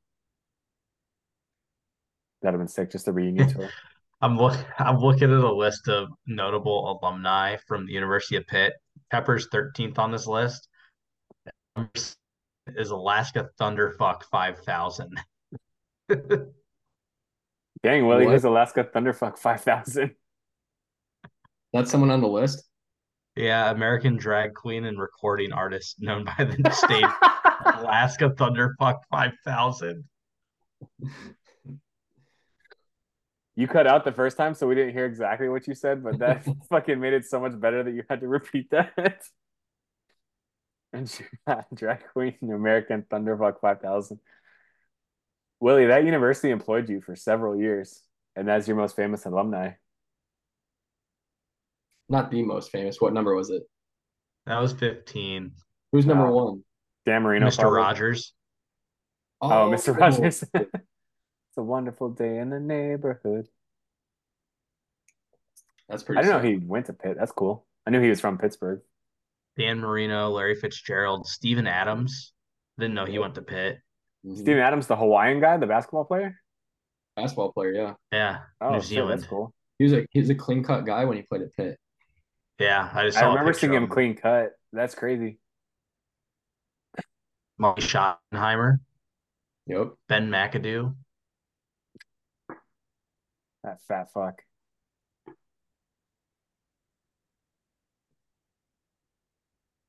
That'd have been sick, just a reunion tour. I'm look I'm looking at a list of notable alumni from the University of Pitt. Tepper's 13th on this list. Is Alaska Thunderfuck 5000. Dang, Willie, who's Alaska Thunderfuck 5000? That's someone on the list. Yeah, American drag queen and recording artist known by the state Alaska Thunderfuck 5000. You cut out the first time, so we didn't hear exactly what you said, but that fucking made it so much better that you had to repeat that. and she drag queen, American Thunderfuck 5000. Willie, that university employed you for several years, and that's your most famous alumni not the most famous. What number was it? That was 15. Who's number uh, one? Dan Marino. Mr. Probably. Rogers. Oh, oh Mr. Rogers. it's a wonderful day in the neighborhood. That's pretty. I didn't know he went to Pitt. That's cool. I knew he was from Pittsburgh. Dan Marino, Larry Fitzgerald, Steven Adams. Didn't know he went to Pitt. Mm-hmm. Steven Adams, the Hawaiian guy, the basketball player. Basketball player, yeah. Yeah. Oh, New Zealand. that's cool. He was a he was a clean cut guy when he played at Pitt. Yeah, I just I remember seeing him clean cut. That's crazy. Marty Schottenheimer. Yep. Ben McAdoo. That fat fuck. A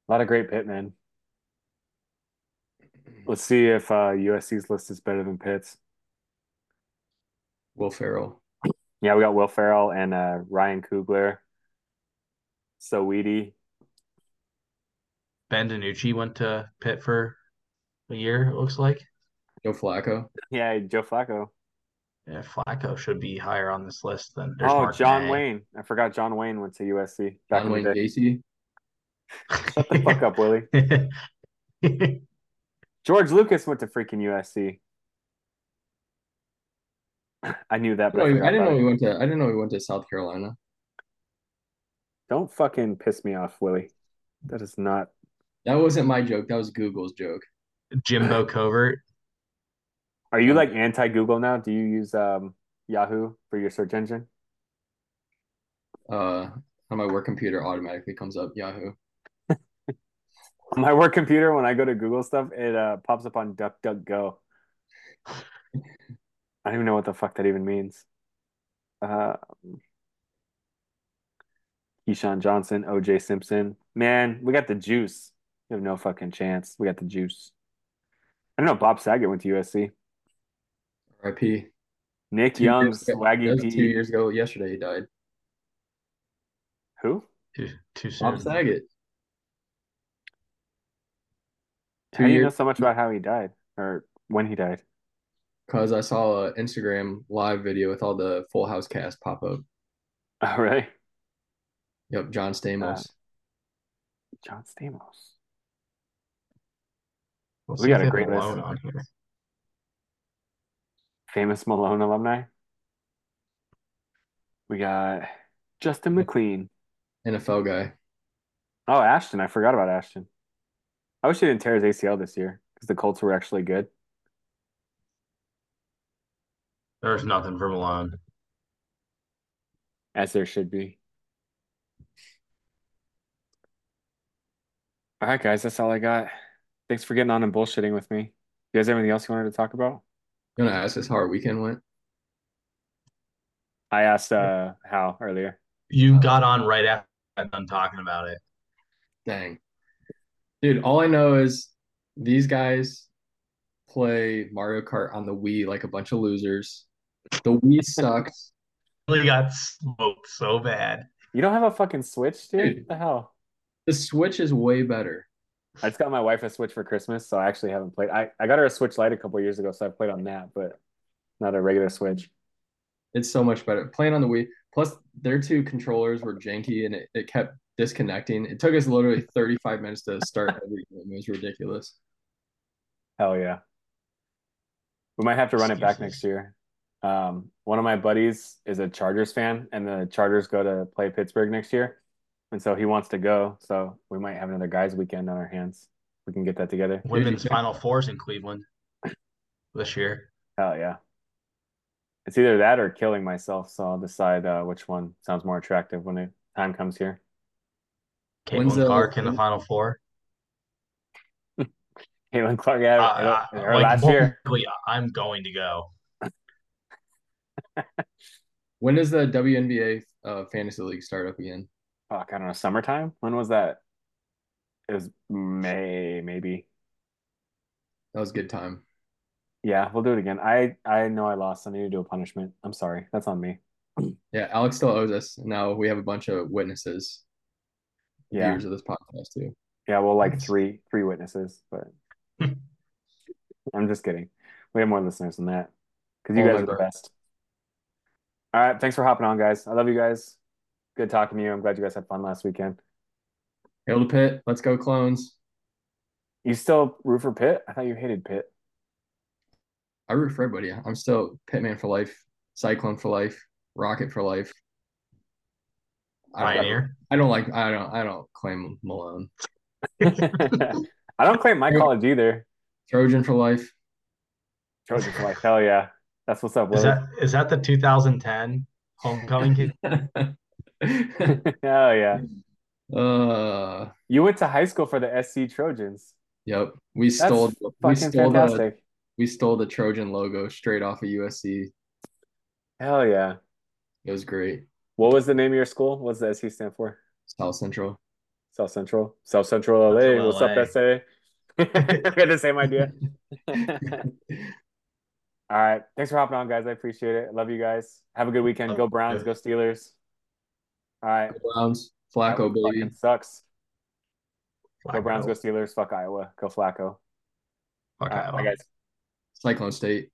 lot of great pitmen. Let's see if uh, USC's list is better than Pitt's. Will Ferrell. Yeah, we got Will Ferrell and uh, Ryan Coogler. Saweetie. Ben DiNucci went to Pitt for a year, it looks like. Joe Flacco. Yeah, Joe Flacco. Yeah, Flacco should be higher on this list than there's Oh, Mark John May. Wayne. I forgot John Wayne went to USC. Back John Wayne Gacy. Shut the fuck up, Willie. George Lucas went to freaking USC. I knew that. But I, I didn't know he went to. I didn't know he went to South Carolina. Don't fucking piss me off, Willie. That is not. That wasn't my joke. That was Google's joke. Jimbo Covert. Are you like anti Google now? Do you use um Yahoo for your search engine? Uh, on my work computer, automatically comes up Yahoo. On my work computer, when I go to Google stuff, it uh, pops up on DuckDuckGo. I don't even know what the fuck that even means. Uh, Keyshawn Johnson, OJ Simpson. Man, we got the juice. We have no fucking chance. We got the juice. I don't know. Bob Saget went to USC. R.I.P. Nick Two Young's years Swaggy that was two P. years ago. Yesterday he died. Who? Too, too soon. Bob Saget. Two How do you know so much about how he died or when he died? because I saw an Instagram live video with all the Full House cast pop up. Oh, really? Yep, John Stamos. Uh, John Stamos. Let's We got a they have great list. On here. Famous Malone alumni. We got Justin McLean. NFL guy. Oh, Ashton. I forgot about Ashton. I wish he didn't tear his ACL this year because the Colts were actually good. There's nothing for Malone. as there should be. All right, guys, that's all I got. Thanks for getting on and bullshitting with me. You guys have anything else you wanted to talk about? You want to ask us how our weekend went? I asked uh Hal earlier. You got on right after I'm done talking about it. Dang. Dude, all I know is these guys play Mario Kart on the Wii like a bunch of losers. The Wii sucks. Really got smoked so bad. You don't have a fucking Switch, dude? Dude. What the hell? The Switch is way better. I just got my wife a Switch for Christmas, so I actually haven't played. I, I got her a Switch Lite a couple years ago, so I've played on that, but not a regular Switch. It's so much better. Playing on the Wii. Plus, their two controllers were janky and it, it kept disconnecting. It took us literally 35 minutes to start every game. It was ridiculous. Hell yeah. We might have to run it back Excuses. next year. Um, one of my buddies is a Chargers fan, and the Chargers go to play Pittsburgh next year. And so he wants to go. So we might have another guys' weekend on our hands. We can get that together. Women's Final Fours in Cleveland this year. Hell yeah. It's either that or killing myself. So I'll decide uh, which one sounds more attractive when the time comes here. When's Caitlin the- Clark in the Final Four. Caitlin Clark, yeah, Uh, her, uh, her like, last year. I'm going to go. When does the WNBA uh, fantasy league start up again? Fuck, I don't know. Summertime? When was that? It was May, maybe. That was a good time. Yeah, we'll do it again. I I know I lost. I need to do a punishment. I'm sorry. That's on me. Yeah, Alex still owes us. Now we have a bunch of witnesses, Yeah. viewers of this podcast too. Yeah, well, like three three witnesses, but I'm just kidding. We have more listeners than that because you Oh guys are the best. All right, thanks for hopping on, guys. I love you guys. Good talking to you. I'm glad you guys had fun last weekend. Hail to Pitt. Let's go, clones. You still root for Pitt? I thought you hated Pitt. I root for everybody. I'm still Pitman for life, Cyclone for life, Rocket for life. I don't, Pioneer. I don't like. I don't. I don't claim Malone. I don't claim my college either. Trojan for life. Trojan for life. Hell yeah. That's what's up, Is that is that the 2010 homecoming kid? Hell yeah. uh. You went to high school for the SC Trojans. Yep. We That's stole. We fucking stole the. fantastic. We stole the Trojan logo straight off of USC. Hell yeah. It was great. What was the name of your school? What's the SC stand for? South Central. South Central. South Central LA. Central What's up, SA? we had the same idea. All right. Thanks for hopping on, guys. I appreciate it. Love you guys. Have a good weekend. Go Browns. Go Steelers. All right. Browns. Flacco, baby. sucks. Go Browns. Go Steelers. Fuck Iowa. Go Flacco. All Fuck right. Iowa. Bye, guys. Cyclone State.